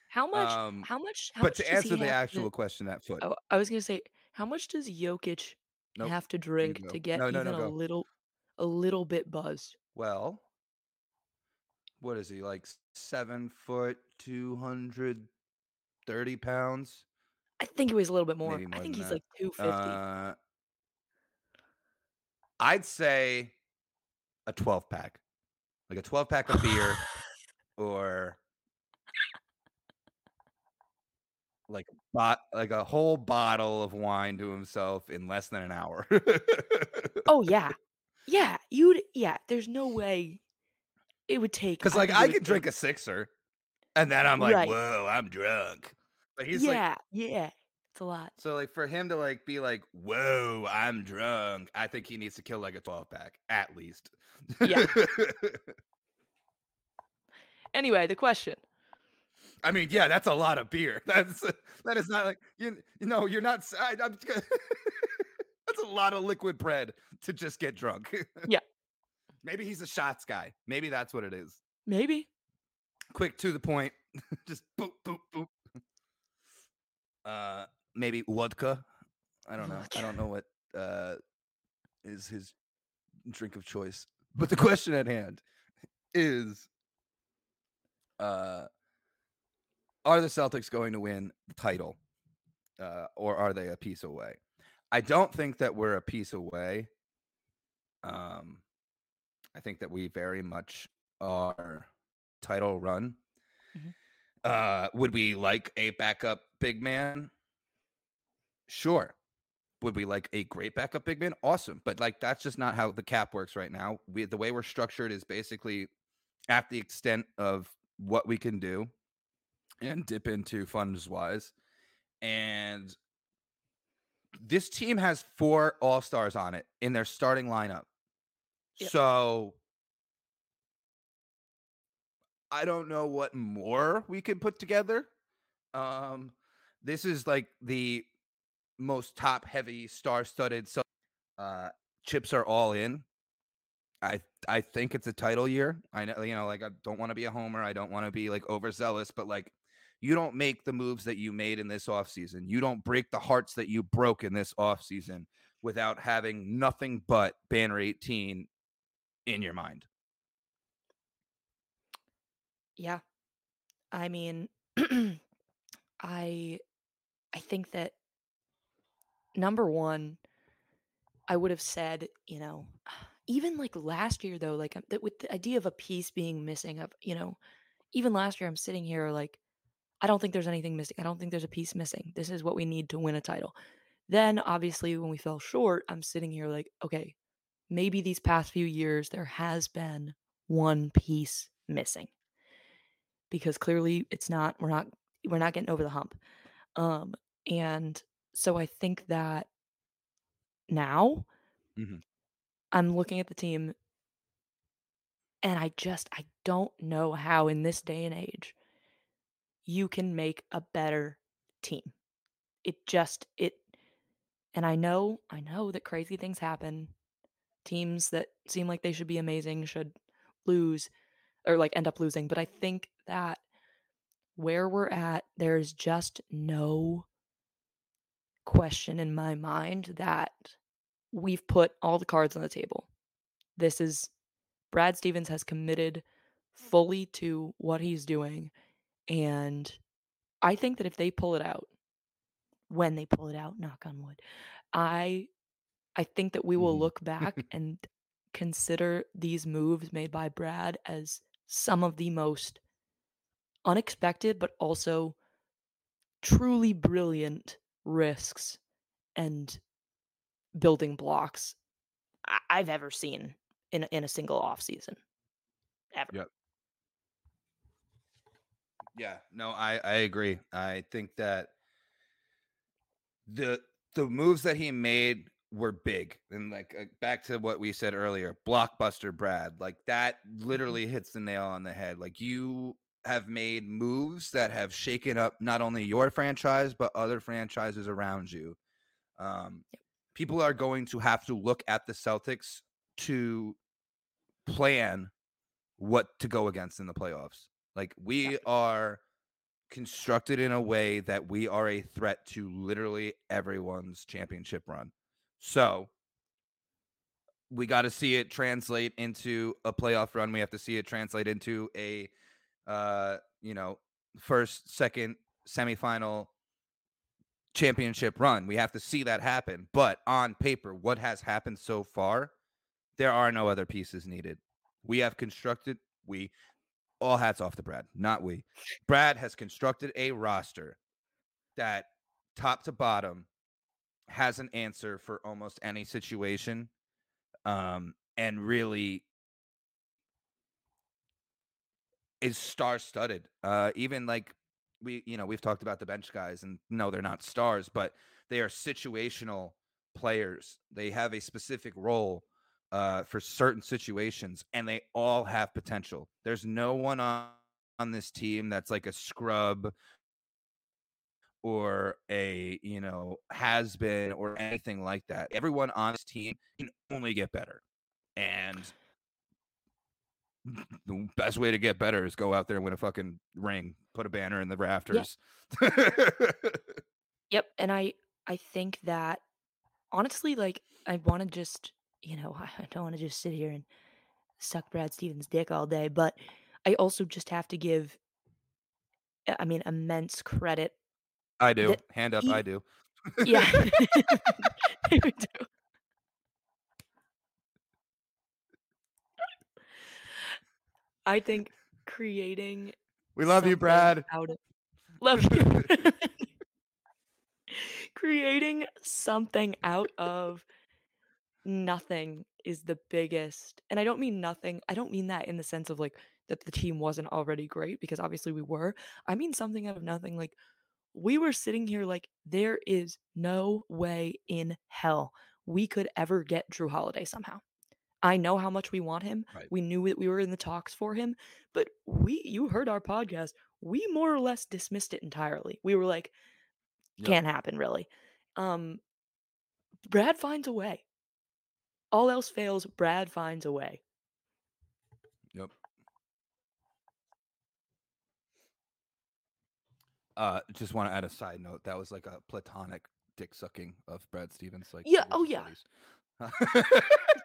How much Um, how much how but much to answer the have to- actual question at foot, Oh, I was gonna say, how much does Jokic Nope, have to drink to get No, no, even a go. little a little bit buzzed? well, what is he like? Seven foot, two hundred thirty pounds. I think he was a little bit more. Maybe I think he's that. like 250. Uh, I'd say a 12 pack, like a 12 pack of beer, or like bot, like a whole bottle of wine to himself in less than an hour. oh yeah. Yeah, you'd yeah, there's no way it would take Because like I would could drink a sixer, and then I'm like, Right. whoa, I'm drunk. But he's like, Yeah, yeah. It's a lot. so like for him to like be like, whoa, I'm drunk. I think he needs to kill like a 12 pack at least. Yeah. Anyway, the question. I mean, yeah, that's a lot of beer. That's that is not like you. Know, you're not. I, that's a lot of liquid bread to just get drunk. Yeah. Maybe he's a shots guy. Maybe that's what it is. Maybe. Quick to the point. just boop boop boop. Uh, maybe vodka. I don't know. I don't know what uh is his drink of choice. But the question at hand is uh are the Celtics going to win the title? Uh, or are they a piece away? I don't think that we're a piece away. Um, I think that we very much are title run. Mhm. Uh, would we like a backup big man? Sure. Would we like a great backup big man? Awesome. But like that's just not how the cap works right now. We the way we're structured is basically at the extent of what we can do and dip into funds wise. And this team has four all stars on it in their starting lineup. So I don't know what more we could put together. Um, this is like the most top heavy star studded. So uh, chips are all in. I I think it's a title year. I know you know like I don't want to be a homer. I don't want to be like overzealous, but like you don't make the moves that you made in this offseason. You don't break the hearts that you broke in this offseason without having nothing but banner 18 in your mind. Yeah. I mean, I I think that number 1 I would have said, you know, even like last year though, like um, that with the idea of a piece being missing of, you know, even last year I'm sitting here like I don't think there's anything missing. I don't think there's a piece missing. This is what we need to win a title. Then obviously when we fell short, I'm sitting here like, okay, maybe these past few years there has been one piece missing. Because clearly it's not we're not we're not getting over the hump. Um and so I think that now Mhm. I'm looking at the team And I just I don't know how in this day and age you can make a better team. It just it and I know I know that crazy things happen. Teams that seem like they should be amazing should lose or like end up losing, but I think that where we're at, there's just no question in my mind that we've put all the cards on the table. This is Brad Stevens has committed fully to what he's doing. And I think that if they pull it out, when they pull it out, knock on wood, I I think that we will Mhm. look back and consider these moves made by Brad as some of the most unexpected, but also truly brilliant risks and building blocks I've ever seen in a- in a single offseason. Ever. Yep. Yeah, no, I I agree. I think that the the moves that he made were big and like uh, back to what we said earlier blockbuster brad like that literally hits the nail on the head like you have made moves that have shaken up not only your franchise but other franchises around you um, people are going to have to look at the celtics to plan what to go against in the playoffs like we are constructed in a way that we are a threat to literally everyone's championship run. So we got to see it translate into a playoff run. We have to see it translate into a, uh, you know, first, second, semifinal championship run. We have to see that happen. But on paper, what has happened so far, there are no other pieces needed. We have constructed, we, all hats off to Brad, not we. Brad has constructed a roster that top to bottom has an answer for almost any situation um and really is star studded uh even like we you know we've talked about the bench guys and no they're not stars but they are situational players. They have a specific role uh for certain situations and they all have potential. There's no one on on this team that's like a scrub or a you know has been or anything like that. Everyone on this team can only get better, and the best way to get better is go out there and win a fucking ring, put a banner in the rafters. Yep, and I I think that honestly, like I want to just you know I don't want to just sit here and suck Brad Stevens' dick all day, but I also just have to give, I mean, immense credit. I do. That Hand up, he- I do. Yeah, I do. I think creating we love you, Brad. Out of, love you. Creating something out of nothing is the biggest. And I don't mean nothing. I don't mean that in the sense of like that the team wasn't already great because obviously we were. I mean something out of nothing. Like we were sitting here like there is no way in hell we could ever get Jrue Holiday somehow. I know how much we want him. Right. We knew that we were in the talks for him, but we you heard our podcast. We more or less dismissed it entirely. We were like can't happen really. Um Brad finds a way. All else fails, Brad finds a way. Yep. Uh, just want to add a side note. That was like a platonic dick sucking of Brad Stevens. Like, Yeah, oh, yeah.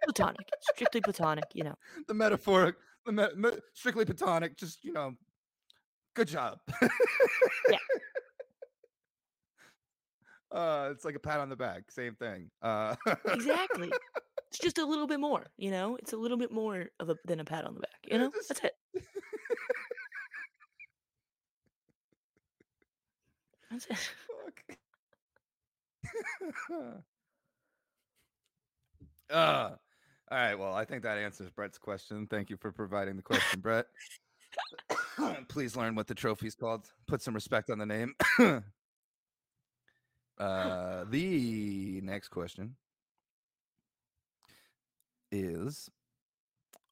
Platonic, strictly platonic, you know. the metaphoric, the me- me- strictly platonic. Just you know, good job. Yeah. Uh, it's like a pat on the back. Same thing. Uh, Exactly. it's just a little bit more, you know? It's a little bit more of a than a pat on the back, you know? just- That's it. That's it. Fuck. uh, all right. Well, I think that answers Brett's question. Thank you for providing the question, Brett. Please learn what the trophy's called. Put some respect on the name. uh, the next question is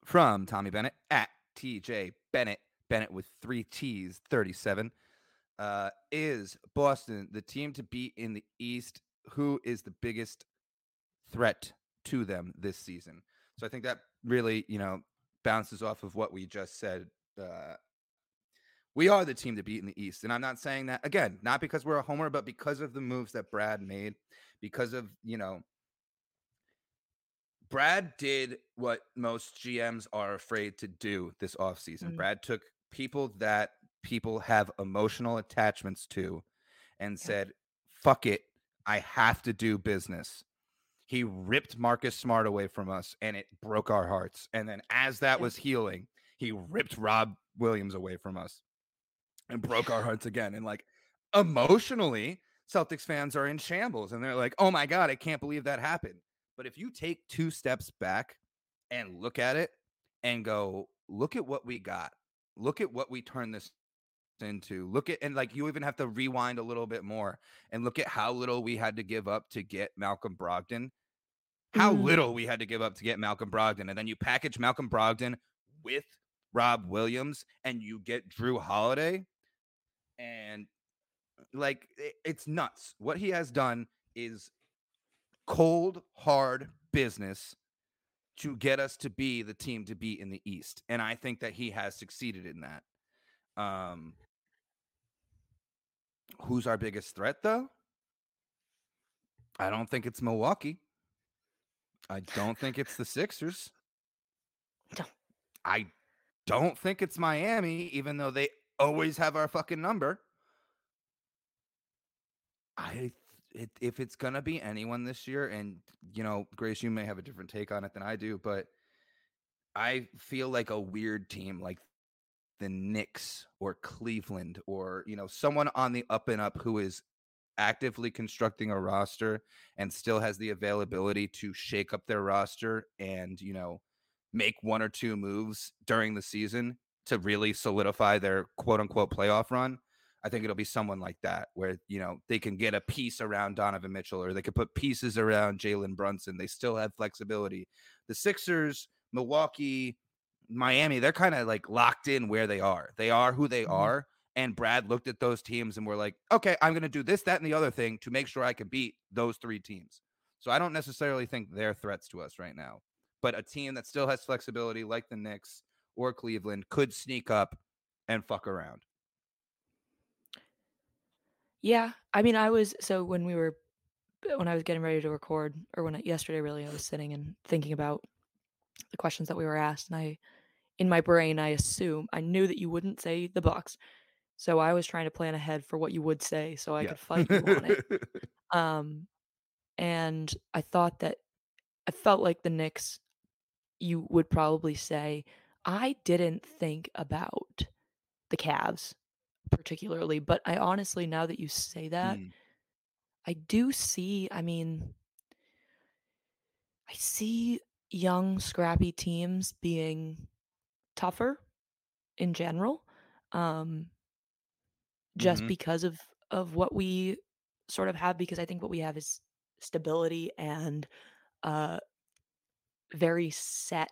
from Tommy Bennett at TJ Bennett, Bennett with three T's, 37. Uh, is Boston the team to beat in the East? Who is the biggest threat to them this season? So I think that really, you know, bounces off of what we just said. Uh, we are the team to beat in the East. And I'm not saying that again, not because we're a homer, but because of the moves that Brad made, because of, you know, Brad did what most GMs are afraid to do this offseason. Mm. Brad took people that people have emotional attachments to and said, fuck it, I have to do business. He ripped Marcus Smart away from us and it broke our hearts. And then as that was healing, he ripped Rob Williams away from us and broke our hearts again. And like emotionally, Celtics fans are in shambles and they're like, oh my God, I can't believe that happened. But if you take two steps back and look at it and go, look at what we got, look at what we turned this into, look at, and like you even have to rewind a little bit more and look at how little we had to give up to get Malcolm Brogdon, how Mm. little we had to give up to get Malcolm Brogdon. And then you package Malcolm Brogdon with Rob Williams and you get Jrue Holiday. And like it's nuts. What he has done is cold, hard business to get us to be the team to beat in the East. And I think that he has succeeded in that. Um who's our biggest threat though? I don't think it's Milwaukee. I don't think it's the Sixers. No. I don't think it's Miami, even though they always have our fucking number. I it, if it's gonna be anyone this year, and you know, Grace, you may have a different take on it than I do, but I feel like a weird team like the Knicks or Cleveland or you know someone on the up and up who is actively constructing a roster and still has the availability to shake up their roster and you know make one or two moves during the season to really solidify their quote unquote playoff run. I think it'll be someone like that where you know they can get a piece around Donovan Mitchell or they could put pieces around Jalen Brunson. They still have flexibility. The Sixers, Milwaukee, Miami, they're kind of like locked in where they are. They are who they Mhm. are. And Brad looked at those teams and were like, okay, I'm going to do this, that, and the other thing to make sure I can beat those three teams. So I don't necessarily think they're threats to us right now. But a team that still has flexibility, like the Knicks or Cleveland, could sneak up and fuck around. Yeah, I mean, I was so when we were when I was getting ready to record, or when yesterday really, I was sitting and thinking about the questions that we were asked, and I, in my brain, I assume I knew that you wouldn't say the Bucks, so I was trying to plan ahead for what you would say, so I Yeah. could fight you on it. Um, and I thought that I felt like the Knicks, you would probably say, I didn't think about the Cavs particularly, but I honestly, now that you say that, Mm, I do see, I mean, I see young, scrappy teams being tougher in general, um, just mhm, because of of what we sort of have. Because I think what we have is stability and uh, very set.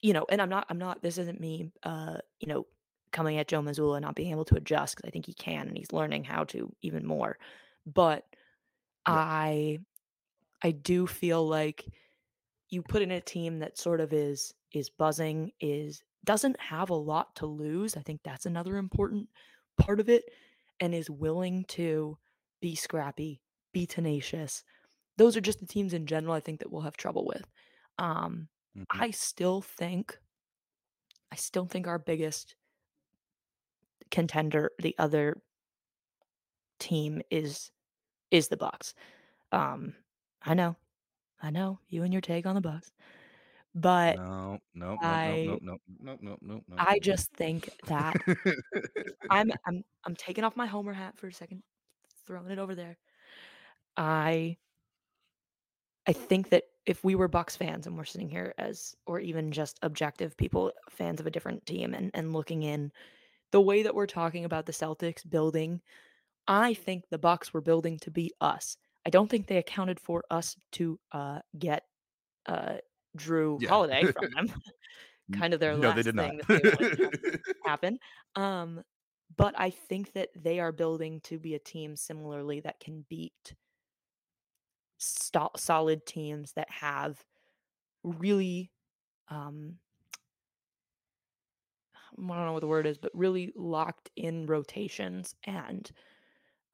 You know, and I'm not, I'm not. This isn't me, uh, you know, coming at Joe Mazzulla not being able to adjust because I think he can and he's learning how to even more. But Yeah. I, I do feel like you put in a team that sort of is is buzzing, is doesn't have a lot to lose. I think that's another important part of it, and is willing to be scrappy, be tenacious. Those are just the teams in general I think that we'll have trouble with. Um, mhm. I still think I still think our biggest contender, the other team is is the Bucks. Um, I know, I know you and your take on the Bucks, but No, no, no, no, I no, no, no, no, no, I just think that I'm I'm I'm taking off my homer hat for a second, throwing it over there. I I think that if we were Bucks fans and we're sitting here as or even just objective people, fans of a different team and and looking in, the way that we're talking about the Celtics building, I think the Bucks were building to beat us. I don't think they accounted for us to uh get uh Jrue Yeah. Holiday from them. Kind of their no, they last thing that they to happen. Um, but I think that they are building to be a team similarly that can beat sto solid teams that have really, um I don't know what the word is, but really locked in rotations and,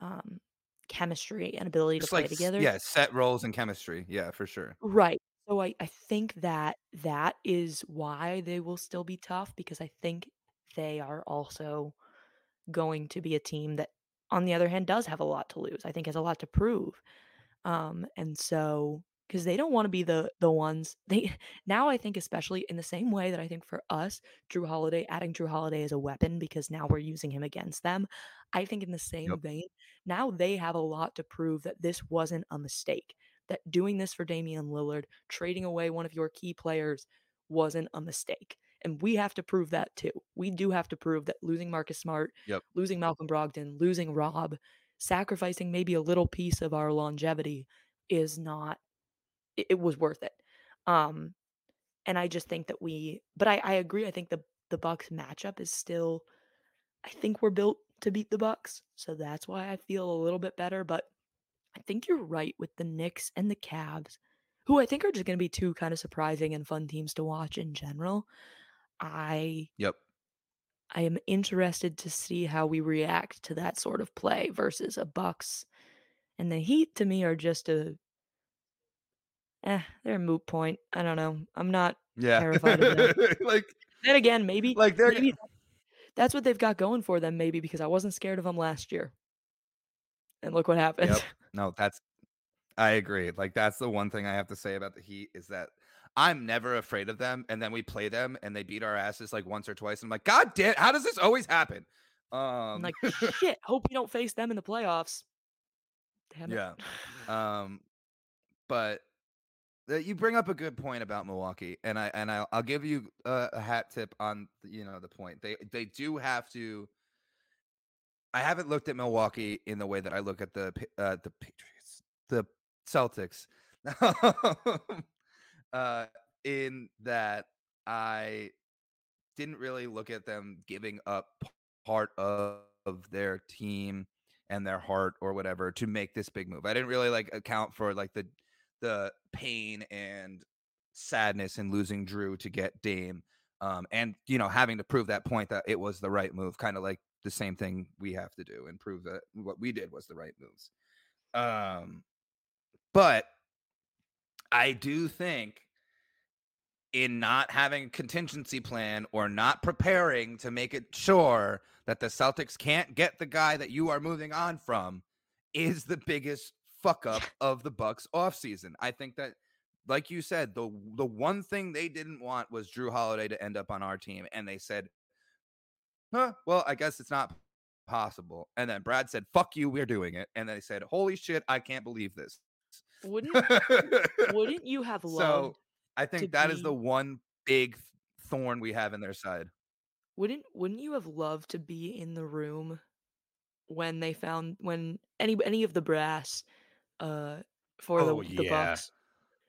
um, chemistry and ability to Just play like s together. yeah, set roles and chemistry. Yeah, for sure. Right. So I I think that that is why they will still be tough because I think they are also going to be a team that, on the other hand, does have a lot to lose. I think has a lot to prove. Um, and so because they don't wanna be the the ones they now I think especially in the same way that I think for us, Jrue Holiday adding Jrue Holiday as a weapon because now we're using him against them. I think in the Yep. same vein, now they have a lot to prove that this wasn't a mistake, that doing this for Damian Lillard, trading away one of your key players wasn't a mistake, and we have to prove that too. We do have to prove that losing Marcus Smart, Yep. losing Malcolm Brogdon, losing Rob, sacrificing maybe a little piece of our longevity is not it it was worth it. Um, and I just think that we but I I agree, I think the the Bucks matchup is still I think we're built to beat the Bucks, so that's why I feel a little bit better, but I think you're right with the Knicks and the Cavs, who I think are just gonna be 2 kinda surprising and fun teams to watch in general. I Yep. I am interested to see how we react to that sort of play versus a Bucks and the Heat to me are just a Eh, they're a moot point. I don't know. I'm not Yeah. terrified of them. Like Then again, maybe like, they're maybe that's what they've got going for them maybe because I wasn't scared of them last year. And look what happened. Yep. No, that's I agree. Like, that's the one thing I have to say about the Heat is that I'm never afraid of them, and then we play them, and they beat our asses, like, once or twice. I'm like, "God damn, how does this always happen?" I'm Um like, "Shit, hope we don't face them in the playoffs." Damn it. Yeah. Um, but, uh, you bring up a good point about Milwaukee, and I and I'll I'll give you a a hat tip on, you know, the point. They they do have to I haven't looked at Milwaukee in the way that I look at the uh, the Patriots, the Celtics. Uh, in that I didn't really look at them giving up part of their team and their heart or whatever to make this big move. I didn't really, like, account for, like, the the pain and sadness in losing Jrue to get Dame, um, and, you know, having to prove that point that it was the right move, kinda like the same thing we have to do and prove that what we did was the right moves. Um, but I do think in not having a contingency plan or not preparing to make it sure that the Celtics can't get the guy that you are moving on from is the biggest fuck up of the Bucks offseason. I think that, like you said, the the one thing they didn't want was Jrue Holiday to end up on our team, and they said, "Huh, well, I guess it's not possible." And then Brad said, "Fuck you, we're doing it." And they said, "Holy shit, I can't believe this." Wouldn't wouldn't you have loved? So, I think that is the be one big thorn we have in their side. wouldn't wouldn't you have loved to be in the room when they found when any any of the brass, uh, for the Oh, the yeah. Bucks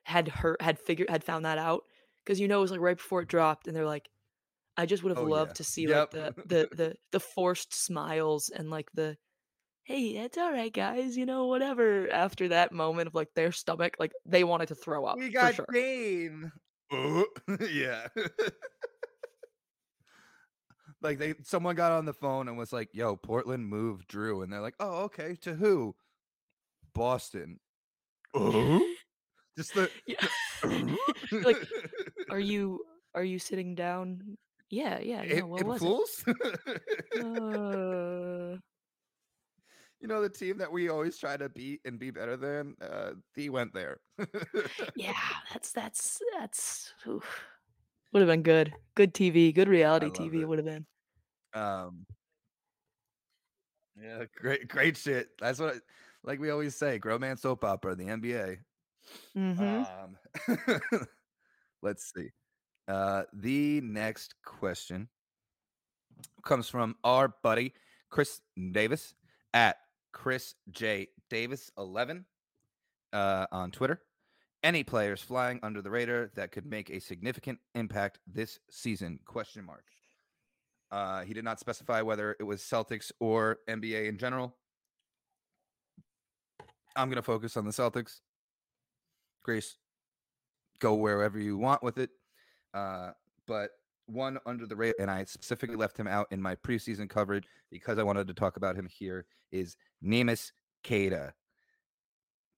had hurt had figured had found that out because you know, it was, like, right before it dropped, and they're like, I just would have Oh, yeah. loved to see, like, the the the the forced smiles and, like, the, "Hey, it's alright, guys," you know, whatever, after that moment of, like, their stomach, like, they wanted to throw up, "We got sure. Dame." "Uh?" Yeah. Like, they someone got on the phone and was like, "Yo, Portland moved Jrue," and they're like, "Oh, okay, to who?" "Boston." "Uh?" Just the Yeah. like? "Are you are you sitting down?" "Yeah, yeah, you know, "Ap what April was it?" Uh You know, the team that we always try to beat and be better than, uh, he went there. Yeah, that's that's that's oof. Would have been good. Good TV, good reality TV it it. would have been. Um Yeah, great great shit. That's what I like we always say, grown man soap opera, the NBA. Mhm. Um, let's see. Uh, the next question comes from our buddy, Chris Davis, at Chris J. Davis 11, uh, on Twitter, any players flying under the radar that could make a significant impact this season? Question mark. Uh, he did not specify whether it was Celtics or NBA in general. I'm going to focus on the Celtics. Grace, go wherever you want with it. Uh, but one under the radar, and I specifically left him out in my preseason coverage because I wanted to talk about him here, is Neemias Queta.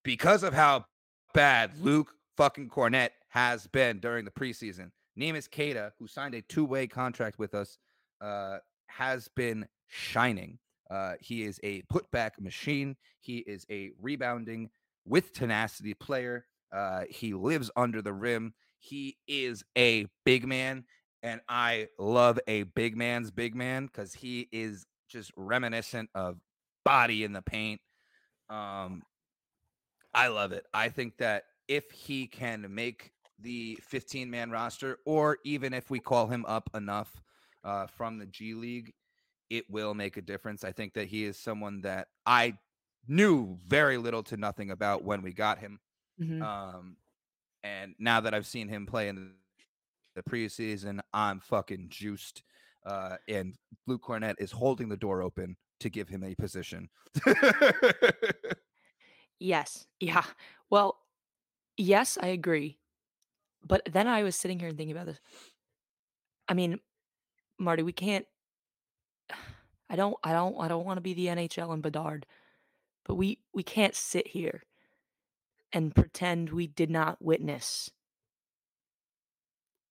Because of how bad Luke fucking Kornet has been during the preseason, Neemias Queta, who signed a two way contract with us, uh, has been shining. Uh, he is a putback machine. He is a rebounding with tenacity player. Uh, he lives under the rim. He is a big man, and I love a big man's big man because he is just reminiscent of body in the paint. Um, I love it. I think that if he can make the 15 man roster, or even if we call him up enough uh, from the G League, it will make a difference. I think that he is someone that I knew very little to nothing about when we got him. Mhm. Um, and now that I've seen him play in the preseason, I'm fucking juiced. Uh, and Luke Kornet is holding the door open to give him a position. Yes. Yeah. Well, yes, I agree. But then I was sitting here and thinking about this. I mean, Marty, we can't I don't I don't I don't want to be the NHL and Bedard, but we we can't sit here and pretend we did not witness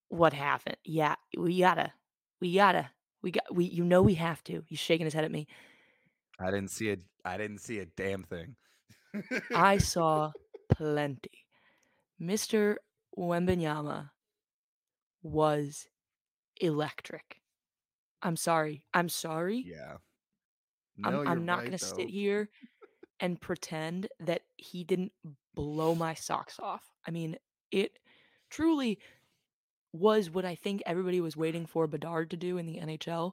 what happened. Yeah, we gotta we gotta we got we you know we have to. He's shaking his head at me. I didn't see it. I didn't see a damn thing. I saw plenty. Mr. Wembanyama was electric. I'm sorry. I'm sorry. yeah. I'm No, you're I'm not right, gonna sit here and pretend that he didn't blow my socks off. I mean, it truly was what I think everybody was waiting for Bedard to do in the NHL.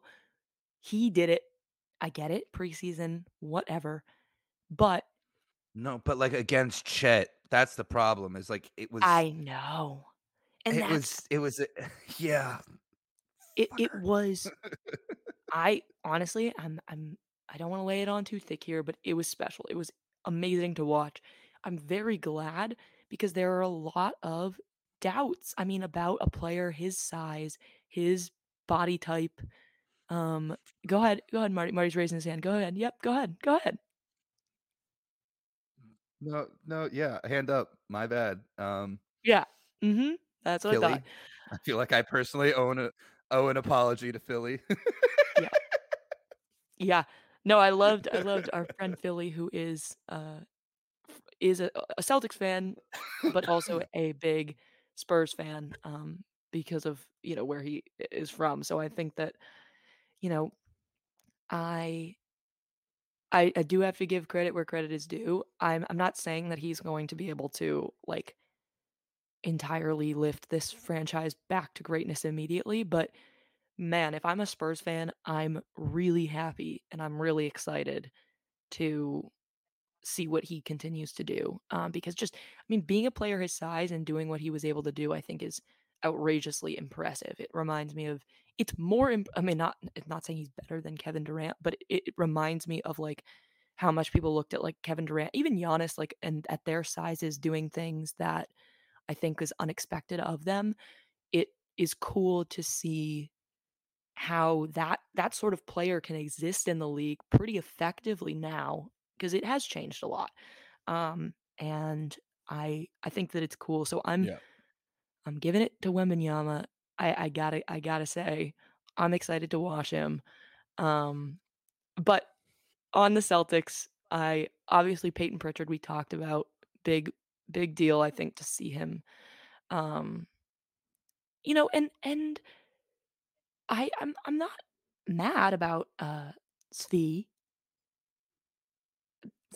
He did it. I get it, preseason, whatever. But No, but like against Chet, that's the problem. Is like it was. I know. And it was. It was. Eh, yeah. it it was I honestly, I'm I'm I don't want to lay it on too thick here, but it was special. It was amazing to watch. I'm very glad because there are a lot of doubts. I mean, about a player his size, his body type. Um, go ahead, go ahead, Marty. Marty's raising his hand. Go ahead. Yep, go ahead. Go ahead. No. No. Yeah. Hand up. My bad. Um. Yeah. Mm-hmm. That's what I Philly. thought. I feel like I personally own a owe an apology to Philly. Yeah. Yeah. No, I loved I loved our friend Philly, who is uh is a, a Celtics fan, but also a big Spurs fan, um, because of you know where he is from. So I think that you know I I, I do have to give credit where credit is due. I'm I'm not saying that he's going to be able to like entirely lift this franchise back to greatness immediately, but man, if I'm a Spurs fan, I'm really happy and I'm really excited to see what he continues to do. Um, because just, I mean, being a player his size and doing what he was able to do, I think is outrageously impressive. It reminds me of, it's more, imp- I mean, not, not saying he's better than Kevin Durant, but it, it reminds me of like how much people looked at like Kevin Durant, even Giannis, like, and at their sizes doing things that I think is unexpected of them. It is cool to see how that that sort of player can exist in the league pretty effectively now because it has changed a lot. Um, and I I think that it's cool. So I'm Yeah. I'm giving it to Wembanyama. I I gotta I gotta say I'm excited to watch him. Um, but on the Celtics, I obviously Peyton Pritchard we talked about big big deal I think to see him. Um, you know, and and I I'm I'm not mad about uh Svi.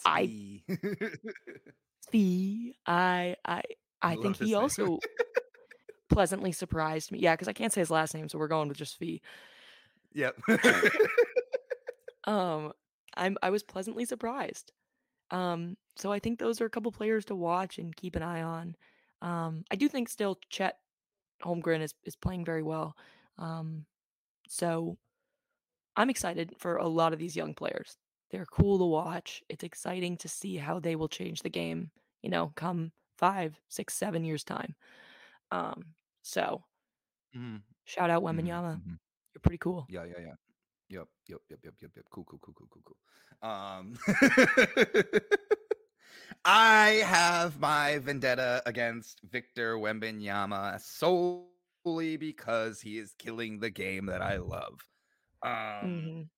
I Svi. Svi. I I I I think he also pleasantly surprised me. Yeah, because I can't say his last name, so we're going with just Svi. yep. Um, I'm I was pleasantly surprised. Um, so I think those are a couple players to watch and keep an eye on. Um, I do think still Chet Holmgren is is playing very well. Um, so I'm excited for a lot of these young players. They're cool to watch. It's exciting to see how they will change the game, you know, come five, six, seven years time. Um, so Mhm. shout out Mhm, Wembanyama. mhm. You're pretty cool. Yeah, yeah, yeah. Yep, yep, yep, yep, yep, yep. Cool, cool, cool, cool, cool, cool. Um, I have my vendetta against Victor Wembanyama solely because he is killing the game that I love. Um, Mhm.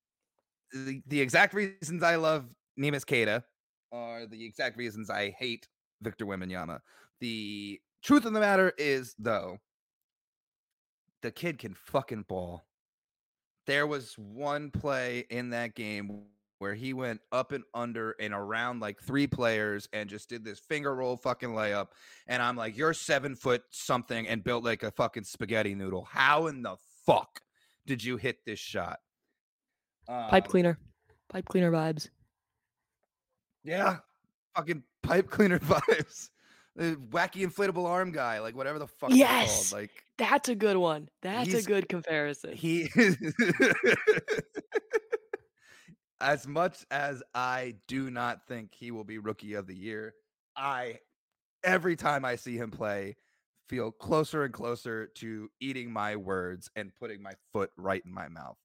the, the exact reasons I love Neemias Queta are the exact reasons I hate Victor Wembanyama. The truth of the matter is, though, the kid can fucking ball. There was one play in that game where he went up and under and around like three players and just did this finger roll fucking layup. And I'm like, you're seven foot something and built like a fucking spaghetti noodle. How in the fuck did you hit this shot? Pipe Um, cleaner. Pipe cleaner vibes. Yeah, fucking pipe cleaner vibes. The wacky inflatable arm guy, like whatever the fuck Yes! called. Like That's a good one. That's a good comparison. he as much as I do not think he will be rookie of the year, I every time I see him play feel closer and closer to eating my words and putting my foot right in my mouth.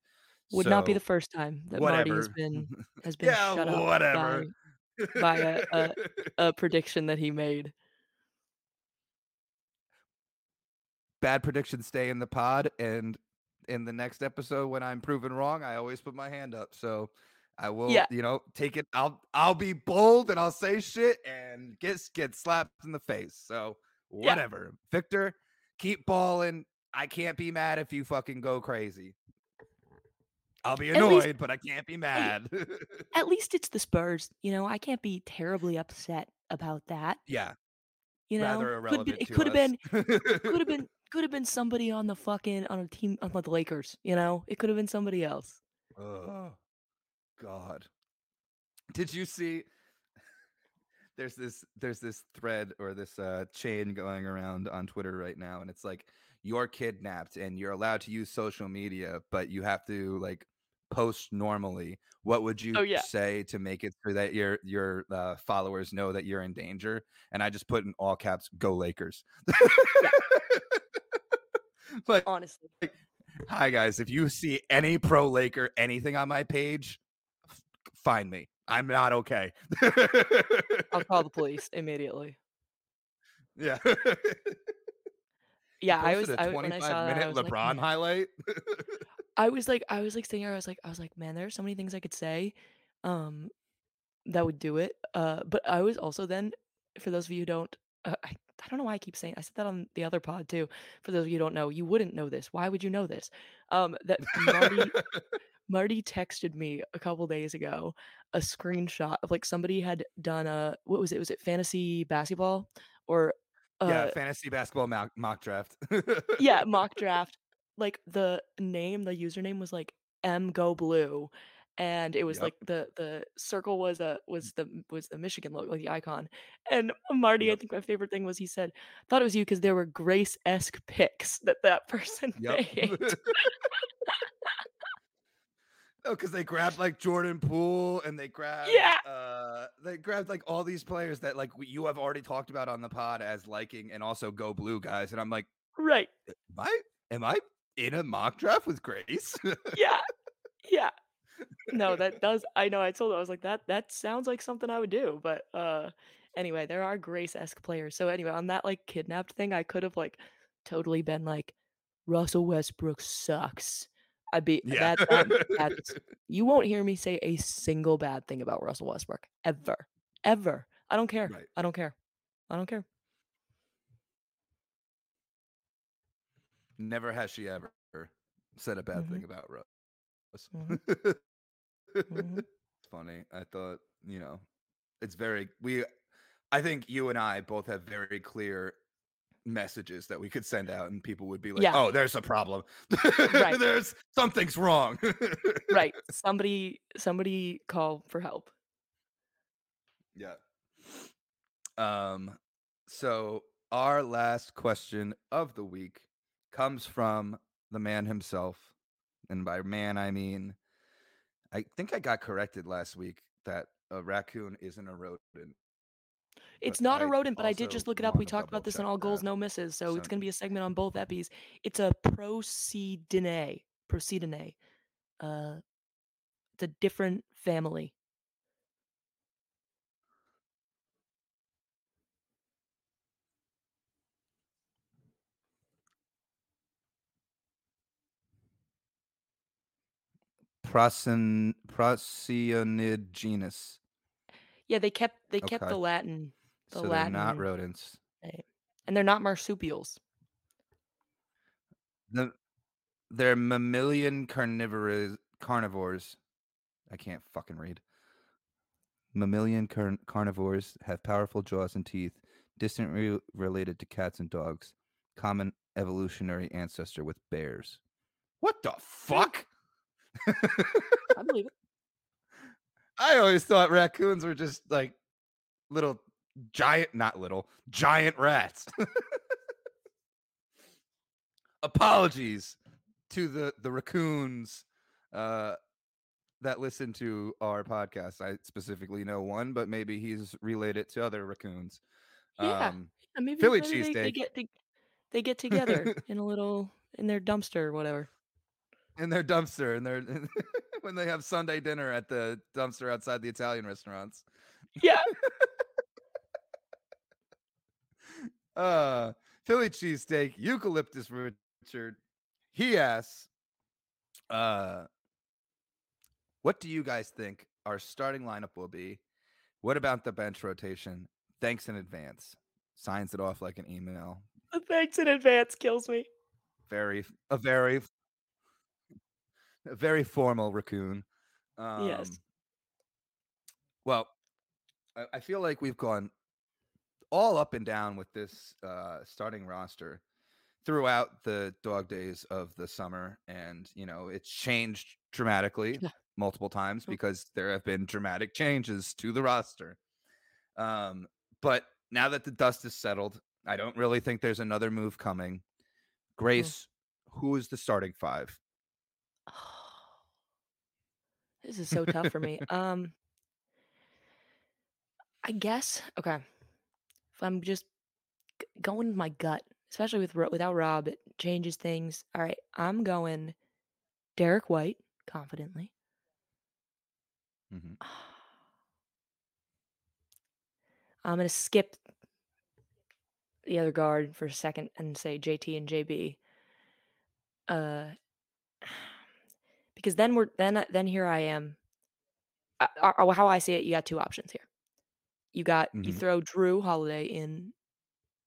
Would not be the first time that Marty has been has been yeah, shut up whatever. by a- a- a prediction that he made. bad predictions stay in the pod and in the next episode when i'm proven wrong i always put my hand up so i will Yeah. you know take it i'll i'll be bold and i'll say shit and get get slapped in the face so Yeah. whatever victor keep balling i can't be mad if you fucking go crazy i'll be At least- annoyed but i can't be mad At least it's the Spurs. You know, I can't be terribly upset about that. yeah You know, rather could be, it could have been could have been could have been somebody on the fucking on a team on the Lakers. You know, it could have been somebody else. Oh God. Did you see there's this there's this thread or this uh chain going around on Twitter right now and it's like you're kidnapped and you're allowed to use social media but you have to like post normally. What would you Oh, yeah. say to make it so that your your uh, followers know that you're in danger? And i just put in all caps go lakers. But Honestly, Hi guys, if you see any pro Laker anything on my page, find me. I'm not okay. I'll call the police immediately. yeah. Yeah, I was a I, when I 25 saw that, I minute was LeBron "Man." highlight. I was like, I was like sitting here, I was like, I was like, man, there are so many things I could say, um, that would do it. Uh, but I was also then, for those of you who don't, uh, I, I don't know why I keep saying, I said that on the other pod too. For those of you who don't know, you wouldn't know this. Why would you know this? Um, that Marty, Marty texted me a couple days ago a screenshot of like somebody had done a what was it? Was it fantasy basketball or uh, yeah, fantasy basketball mock, mock draft. yeah, mock draft. Like the name, the username was like M Go Blue, and it was Yep. like the the circle was a was the was the Michigan logo, like the icon. And Marty, Yep. I think my favorite thing was he said, "Thought it was you because there were Grace esque picks that that person Yep. made." No, because they grabbed like Jordan Poole and they grabbed Yeah. uh they grabbed like all these players that like you have already talked about on the pod as liking and also go blue guys. And I'm like, right? am I am I in a mock draft with Grace? Yeah, yeah. No, that does. I know. I told him I was like that. That sounds like something I would do. But uh, anyway, there are Grace esque players. So anyway, on that like kidnapped thing, I could have like totally been like, Russell Westbrook sucks. I'd be yeah. that, that that's you won't hear me say a single bad thing about Russell Westbrook ever, ever. I don't care. Right. I don't care. I don't care. Never has she ever said a bad Mm-hmm. thing about Russ. Mhm. Mhm. It's funny. I thought, you know, it's very we I think you and I both have very clear messages that we could send out and people would be like, Yeah. "Oh, there's a problem. Right. there's something's wrong." Right. Somebody, somebody call for help. Yeah. Um so our last question of the week comes from the man himself. And by man, I mean, I think I got corrected last week that a raccoon isn't a rodent. It's but not a I rodent, but I did just look it up. We talked about this on All Goals, that. No Misses, so it's going to be a segment on both epis. It's a Procedinae. Procedinae. Uh, it's a different family. Procyon, Procyanid genus. Yeah, they kept they kept Okay. the Latin, the so Latin, they're not rodents. and they're not marsupials. The, they're mammalian carnivorous carnivores. I can't fucking read. Mammalian car- carnivores have powerful jaws and teeth, distantly related to cats and dogs. Common evolutionary ancestor with bears. What the fuck? I believe it. I always thought raccoons were just like little giant, not little, giant rats. Apologies to the the raccoons uh, that listen to our podcast. I specifically know one, but maybe he's related to other raccoons. Yeah. Um, Philly maybe they, they get to, they get together in a little in their dumpster or whatever. in their dumpster, and they're when they have Sunday dinner at the dumpster outside the Italian restaurants. Yeah. Uh Philly cheesesteak, eucalyptus Richard. He asks, uh, what do you guys think our starting lineup will be? What about the bench rotation? Thanks in advance. Signs it off like an email. Thanks in advance kills me. Very a very a very formal raccoon. Um, Yes. Well, I, I feel like we've gone all up and down with this uh, starting roster throughout the dog days of the summer, and you know it's changed dramatically multiple times because there have been dramatic changes to the roster. Um, but now that the dust is settled, I don't really think there's another move coming. Grace, who is the starting five? This is so tough for me. Um I guess okay. If I'm just g- going with my gut, especially with without Rob, it changes things. All right, I'm going Derek White confidently. Mhm. I'm gonna skip the other guard for a second and say JT and JB. Uh, because then we're then I- then here I am. Uh, how I see it, you got two options here. You got you Mhm. throw Jrue Holiday in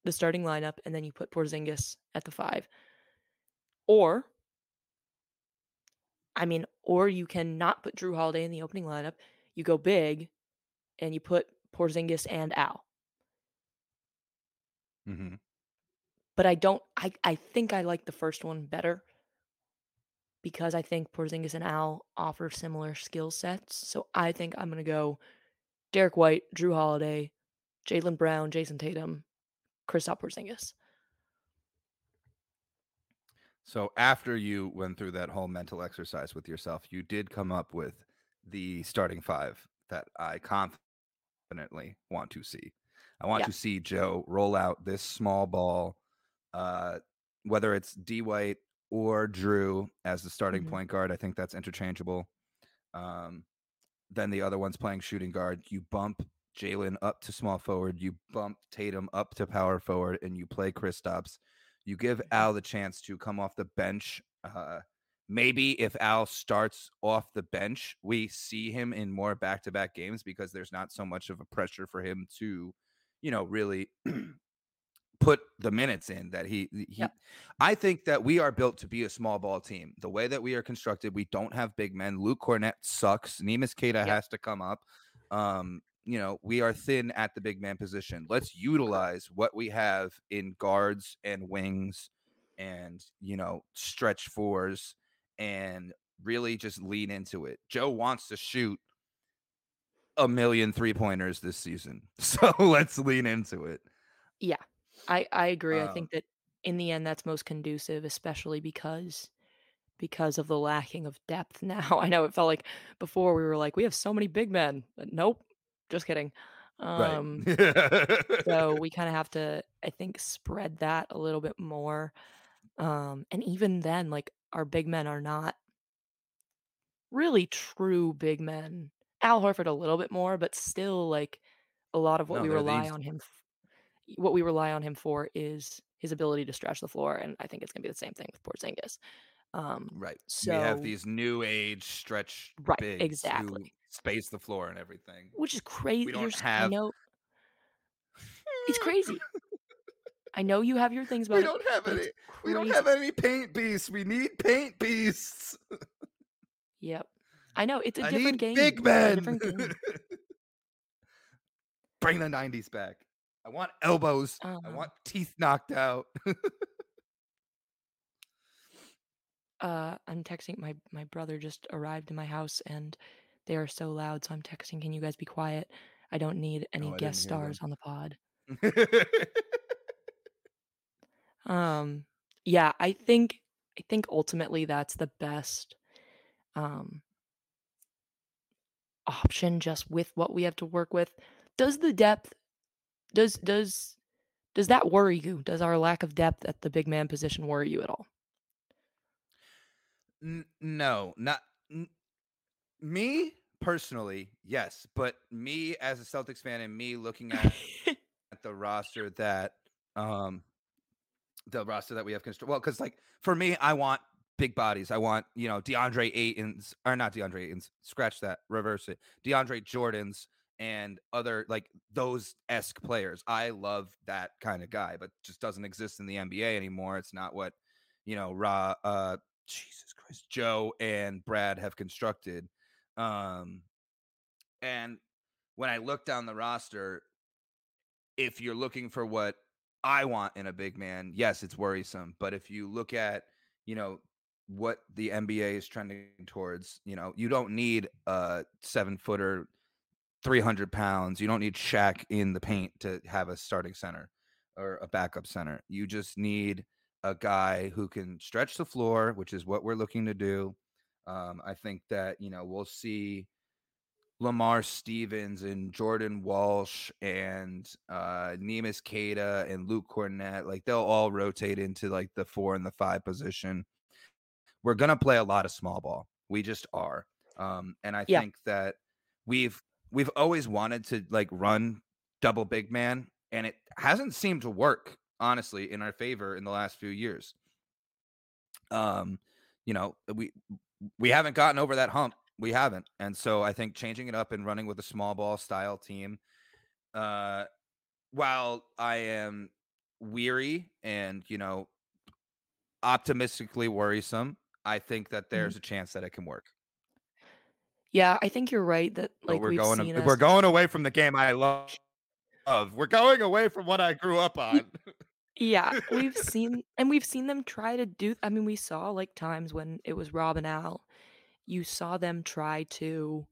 the starting lineup, and then you put Porzingis at the five, or I mean, or you can not put Jrue Holiday in the opening lineup. You go big, and you put Porzingis and Al. Mhm. but I don't. I I think I like the first one better because I think Porzingis and Al offer similar skill sets. So I think I'm gonna go Derek White, Jrue Holiday, Jaylen Brown, Jayson Tatum, Kristaps Porzingis. So after you went through that whole mental exercise with yourself, you did come up with the starting five that I confidently want to see. I want Yeah. to see Joe roll out this small ball, uh, whether it's D White or Jrue as the starting Mhm. point guard. I think that's interchangeable. Um, then the other one's playing shooting guard. You bump Jaylen up to small forward. You bump Tatum up to power forward, and you play Kristaps. You give Mhm. Al the chance to come off the bench. Uh, maybe if Al starts off the bench, we see him in more back-to-back games because there's not so much of a pressure for him to, you know, really put the minutes in that he he Yep. I think that we are built to be a small ball team. The way that we are constructed, we don't have big men. Luke Kornet sucks. Neemias Queta Yep. has to come up. Um, you know, we are thin at the big man position. Let's utilize what we have in guards and wings and, you know, stretch fours and really just lean into it. Joe wants to shoot a million three pointers this season. So let's lean into it. Yeah. I I agree. I Um, think that in the end, that's most conducive, especially because because of the lacking of depth now. I know it felt like before we were like, "We have so many big men." But nope, just kidding. right. Um, so we kinda have to, I think, spread that a little bit more. Um, and even then, like, our big men are not really true big men. Al Horford a little bit more, but still, like, a lot of what no, we they're rely these on him what we rely on him for is his ability to stretch the floor, and I think it's gonna be the same thing with Porzingis. Um, right. So we have these new age stretch Right, exactly. space the floor and everything. Which is crazy. We don't Here's I have know it's crazy. I know you have your things we about it, don't have but any we don't have any paint beasts. We need paint beasts. Yep. I know, it's a I different need game. big men. Bring the 90s back. I want elbows. I Um, want teeth knocked out. uh, I'm texting my my brother just arrived in my house, and they are so loud, so I'm texting, "Can you guys be quiet? I don't need any I guest stars them. on the pod." Um, yeah, I think I think ultimately that's the best, um option just with what we have to work with. Does the depth does does does that worry you? Does our lack of depth at the big man position worry you at all? N- no, not n- me personally, yes, but me as a Celtics fan and me looking at, at the roster that um the roster that we have constructed. Well, because like for me, I want big bodies. I want you know DeAndre Ayton's or not DeAndre Ayton's. Scratch that. Reverse it. DeAndre Jordan's and other like those esque players. I love that kind of guy, but just doesn't exist in the NBA anymore. It's not what you know. Raw. Uh, Jesus Christ, Joe and Brad have constructed. Um, and when I look down the roster, if you're looking for what I want in a big man, yes, it's worrisome. But if you look at, you know, what the NBA is trending towards, you know, you don't need a seven footer, 300 pounds. You don't need Shaq in the paint to have a starting center or a backup center. You just need a guy who can stretch the floor, which is what we're looking to do. Um, I think that, you know, we'll see Lamar Stevens and Jordan Walsh and uh Neemias Queta and Luke Kornet, like they'll all rotate into like the four and the five position. We're gonna play a lot of small ball. We just are. Um, and I Yeah. think that we've we've always wanted to like run double big man, and it hasn't seemed to work, honestly, in our favor in the last few years. Um, you know, we we haven't gotten over that hump we haven't. And so I think changing it up and running with a small ball style team, uh, while I am weary and, you know, optimistically worrisome, I think that there's a chance that it can work. Yeah, I think you're right that, But like, we're we've going seen we're going away from the game I love. We're going away from what I grew up on. yeah, we've seen and we've seen them try to do I mean, we saw, like, times when it was Rob and Al, you saw them try to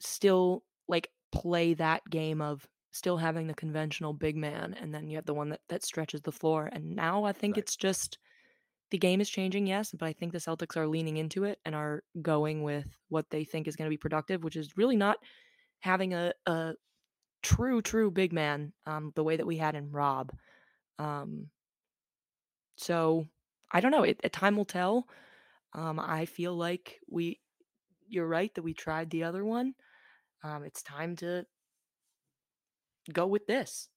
still, like, play that game of still having the conventional big man, and then you have the one that that stretches the floor, and now I think right. it's just the game is changing, yes, but I think the Celtics are leaning into it and are going with what they think is gonna be productive, which is really not having a a true, true big man, um, the way that we had in Rob. Um, so I don't know, it, uh, time will tell. Um, I feel like we you're right that we tried the other one. Um, it's time to go with this.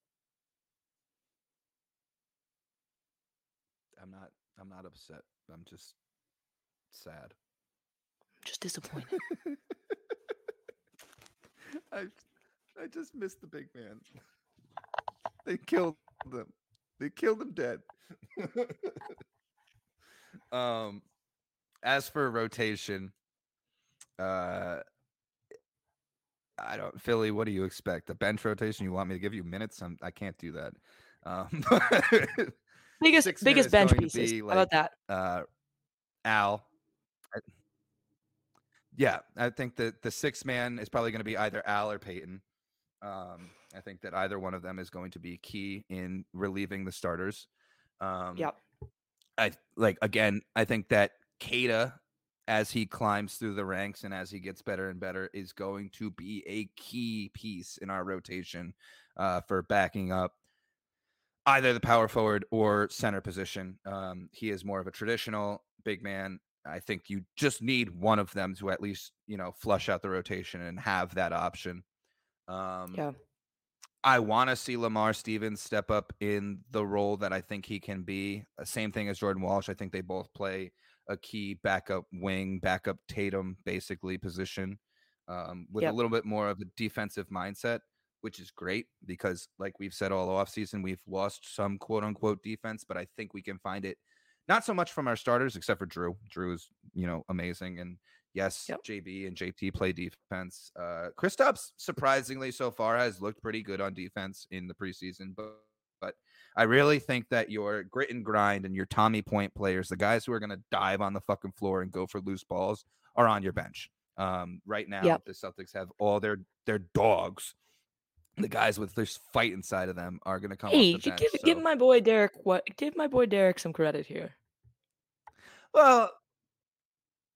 I'm not I'm not upset. I'm just sad. I'm just disappointed. I I just missed the big man. They killed them. They killed him dead. um as for rotation, uh I don't Philly, what do you expect? A bench rotation? You want me to give you minutes? I'm, I can't do that. Um Biggest six biggest bench pieces. be How about that? uh Al. I- yeah, I think that the six man is probably going to be either Al or Peyton. Um, I think that either one of them is going to be key in relieving the starters. Um, Yep. I like again. I think that Queta, as he climbs through the ranks and as he gets better and better, is going to be a key piece in our rotation uh, for backing up either the power forward or center position. Um, he is more of a traditional big man. I think you just need one of them to at least you know flush out the rotation and have that option. Um, Yeah. I want to see Lamar Stevens step up in the role that I think he can be. Uh, Same thing as Jordan Walsh. I think they both play a key backup wing, backup Tatum, basically position um, with Yep. a little bit more of a defensive mindset, which is great because, like we've said all offseason, we've lost some quote unquote defense, but I think we can find it not so much from our starters, except for Jrue. Jrue is, you know, amazing. And yes, Yep. JB and JT play defense. Uh, Kristaps, surprisingly, so far has looked pretty good on defense in the preseason, but but I really think that your grit and grind and your Tommy Point players, the guys who are going to dive on the fucking floor and go for loose balls, are on your bench. Um, right now, Yep. the Celtics have all their their dogs. The guys with this fight inside of them are going to come Hey, bench. give give my boy Derek what? Give my boy Derek some credit here. Well,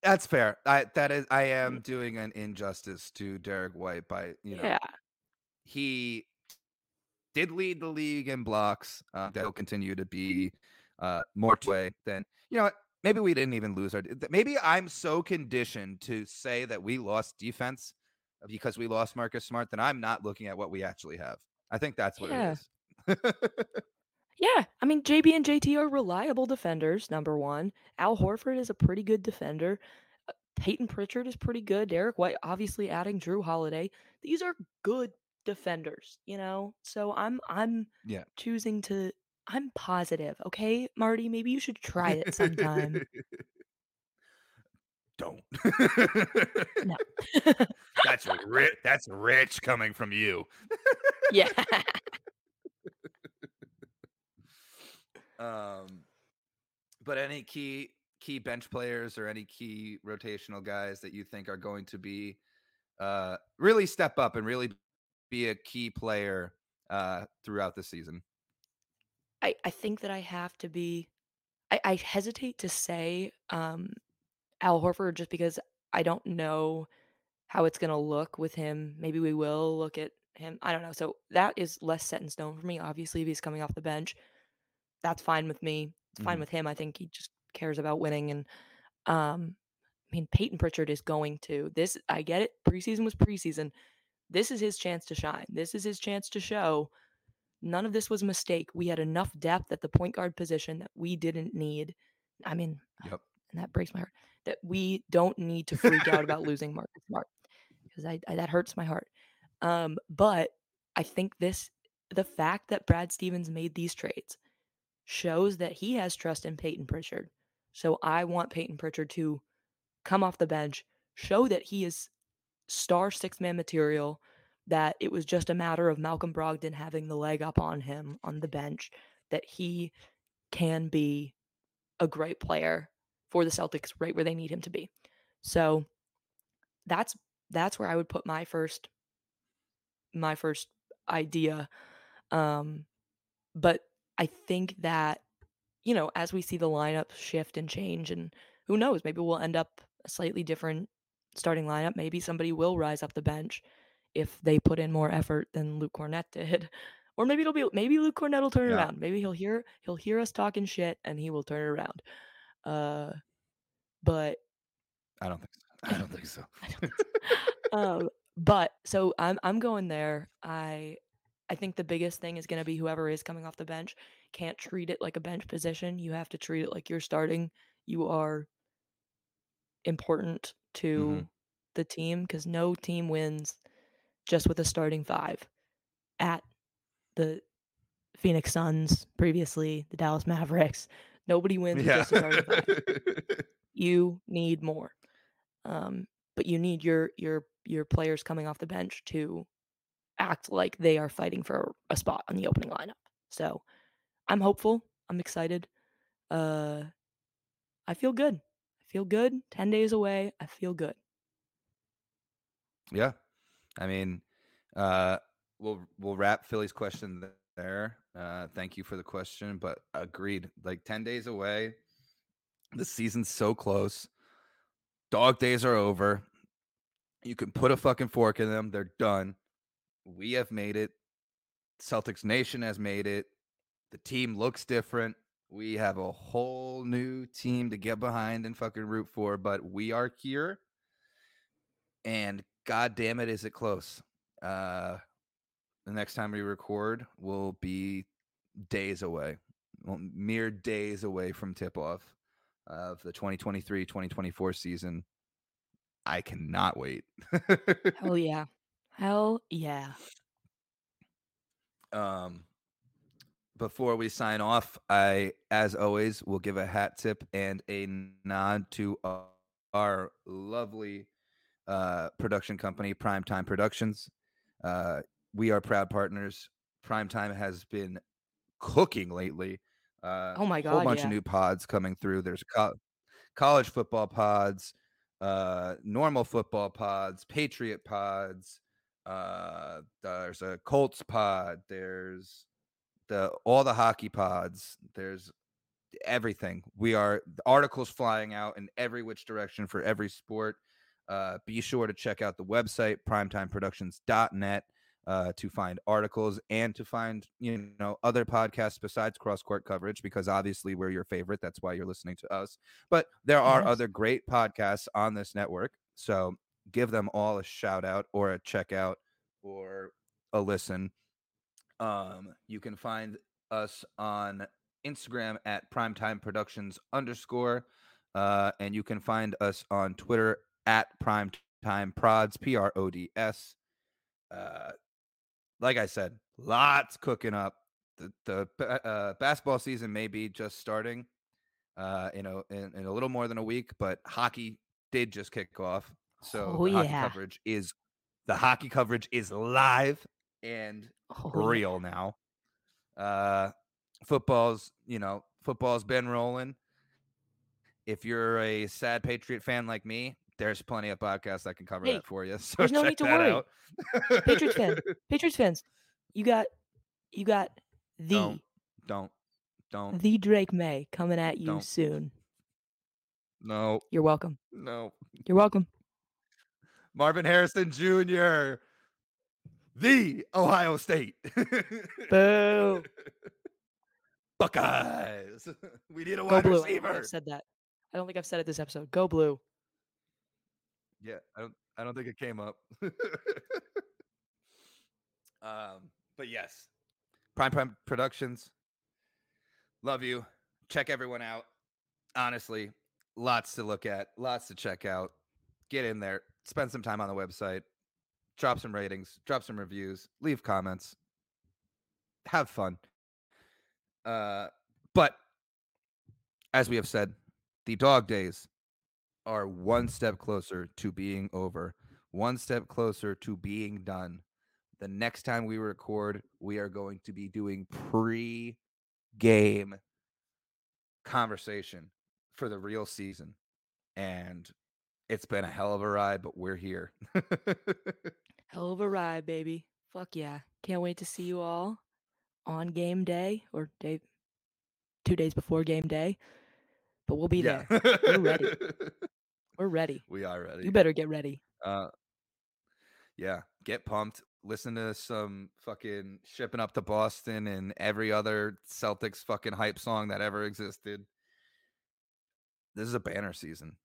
that's fair. I that is I am doing an injustice to Derek White by you know Yeah. he did lead the league in blocks. Uh, that will continue to be uh, more way than you know. Maybe we didn't even lose our. Maybe I'm so conditioned to say that we lost defense because we lost Marcus Smart then I'm not looking at what we actually have. I think that's what Yeah. it is. Yeah, I mean JB and JT are reliable defenders. Number one, Al Horford is a pretty good defender. Uh, Peyton Pritchard is pretty good. Derek White, obviously adding Jrue Holiday. These are good defenders, you know. So I'm I'm Yeah. choosing to. I'm positive. Okay, Marty, maybe you should try it sometime. Don't. No. that's rich. That's rich coming from you. yeah. Um, but any key key bench players or any key rotational guys that you think are going to be uh really step up and really be a key player uh throughout the season. I, I think that I have to be I, I hesitate to say um Al Horford just because I don't know how it's gonna look with him. Maybe we will look at him. I don't know. So that is less set in stone for me. Obviously, if he's coming off the bench, that's fine with me. It's fine Mhm. with him. I think he just cares about winning. And um, I mean, Peyton Pritchard is going to this. I get it. Preseason was preseason. This is his chance to shine. This is his chance to show. None of this was a mistake. We had enough depth at the point guard position that we didn't need. I mean, Yep. and that breaks my heart that we don't need to freak out about losing Marcus Smart because I, I that hurts my heart. Um, but I think this the fact that Brad Stevens made these trades shows that he has trust in Peyton Pritchard. So I want Peyton Pritchard to come off the bench, show that he is star six man material, that it was just a matter of Malcolm Brogdon having the leg up on him on the bench, that he can be a great player for the Celtics right where they need him to be. So that's that's where I would put my first my first idea. Um but I think that you know, as we see the lineup shift and change and who knows, maybe we'll end up a slightly different starting lineup. Maybe somebody will rise up the bench if they put in more effort than Luke Kornet did. Or maybe it'll be maybe Luke Kornet will turn it Yeah. around. Maybe he'll hear he'll hear us talking shit and he will turn it around. Uh but I don't think so. I don't think so. I don't think so. um, but so I'm I'm going there. I I think the biggest thing is going to be whoever is coming off the bench can't treat it like a bench position. You have to treat it like you're starting. You are important to the team because no team wins just with a starting five. At the Phoenix Suns previously, the Dallas Mavericks, nobody wins yeah. just you need more. Um, but you need your your your players coming off the bench to act like they are fighting for a spot on the opening lineup. So I'm hopeful. I'm excited. Uh, I feel good. I feel good. Ten days away. I feel good. Yeah. I mean, uh, we'll we'll wrap Philly's question there. Uh, thank you for the question, but agreed. Like ten days away, the season's so close. Dog days are over. You can put a fucking fork in them. They're done. We have made it. Celtics Nation has made it. The team looks different. We have a whole new team to get behind and fucking root for, but we are here. And god damn it, is it close? Uh the next time we record will be days away, well, mere days away from tip off of the 2023 2024 season. I cannot wait. Hell yeah. Hell yeah. Um, before we sign off, I, as always, will give a hat tip and a nod to our, our lovely uh, production company, Primetime Productions. Uh, we are proud partners. Primetime has been cooking lately. Uh, Oh my god! A whole bunch yeah. of new pods coming through. There's co- college football pods, uh, normal football pods, Patriot pods. Uh, there's a Colts pod. There's the all the hockey pods. There's everything. We are the articles flying out in every which direction for every sport. Uh, be sure to check out the website primetimeproductions.net uh, to find articles and to find you know other podcasts besides cross court coverage because obviously we're your favorite. That's why you're listening to us. But there are Yes. other great podcasts on this network. So give them all a shout out or a check out or a listen. Um, you can find us on Instagram at primetime productions underscore. Uh, and you can find us on Twitter at primetime prods, P R O D S. Uh, like I said, lots cooking up. The, the uh, basketball season may be just starting uh, in, a, in, in a little more than a week, but hockey did just kick off. So Oh, the hockey yeah. coverage is the hockey coverage is live and Oh, yeah. real now. Uh, football's, you know, football's been rolling. If you're a sad Patriot fan like me, there's plenty of podcasts that can cover Hey, that for you. So there's no need to worry. out. Patriots fans, Patriots fans, you got you got the Don't. Don't. Don't. the Drake Maye coming at you Don't. soon. No. You're welcome. No. You're welcome. Marvin Harrison Jr. The Ohio State. Boo. Buckeyes. We need a Go wide blue. I don't think receiver. I've said that. I don't think I've said it this episode. Go blue. Yeah, I don't I don't think it came up. um, but yes. Prime Prime Productions. Love you. Check everyone out. Honestly, lots to look at, lots to check out. Get in there, spend some time on the website, drop some ratings, drop some reviews, leave comments. Have fun. Uh, but as we have said, the dog days are one step closer to being over, one step closer to being done. The next time we record, we are going to be doing pre game conversation for the real season. And it's been a hell of a ride, but we're here. Hell of a ride, baby. Fuck yeah. Can't wait to see you all on game day or day two days before game day. But we'll be there. We're ready. We're ready. we are ready. You better get ready. Uh, yeah, get pumped. Listen to some fucking shipping up to Boston and every other Celtics fucking hype song that ever existed. This is a banner season.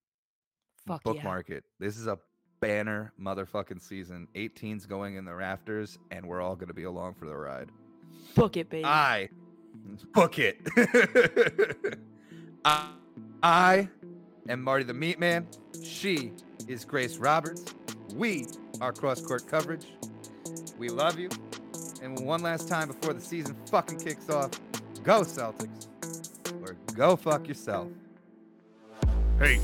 Fuck yeah. Bookmark it. This is a banner motherfucking season. 18's going in the rafters, and we're all going to be along for the ride. Book it, baby. I book it. I, I am Marty the Meat Man. She is Grace Roberts. We are cross court coverage. We love you. And one last time before the season fucking kicks off, go Celtics or go fuck yourself. Hey.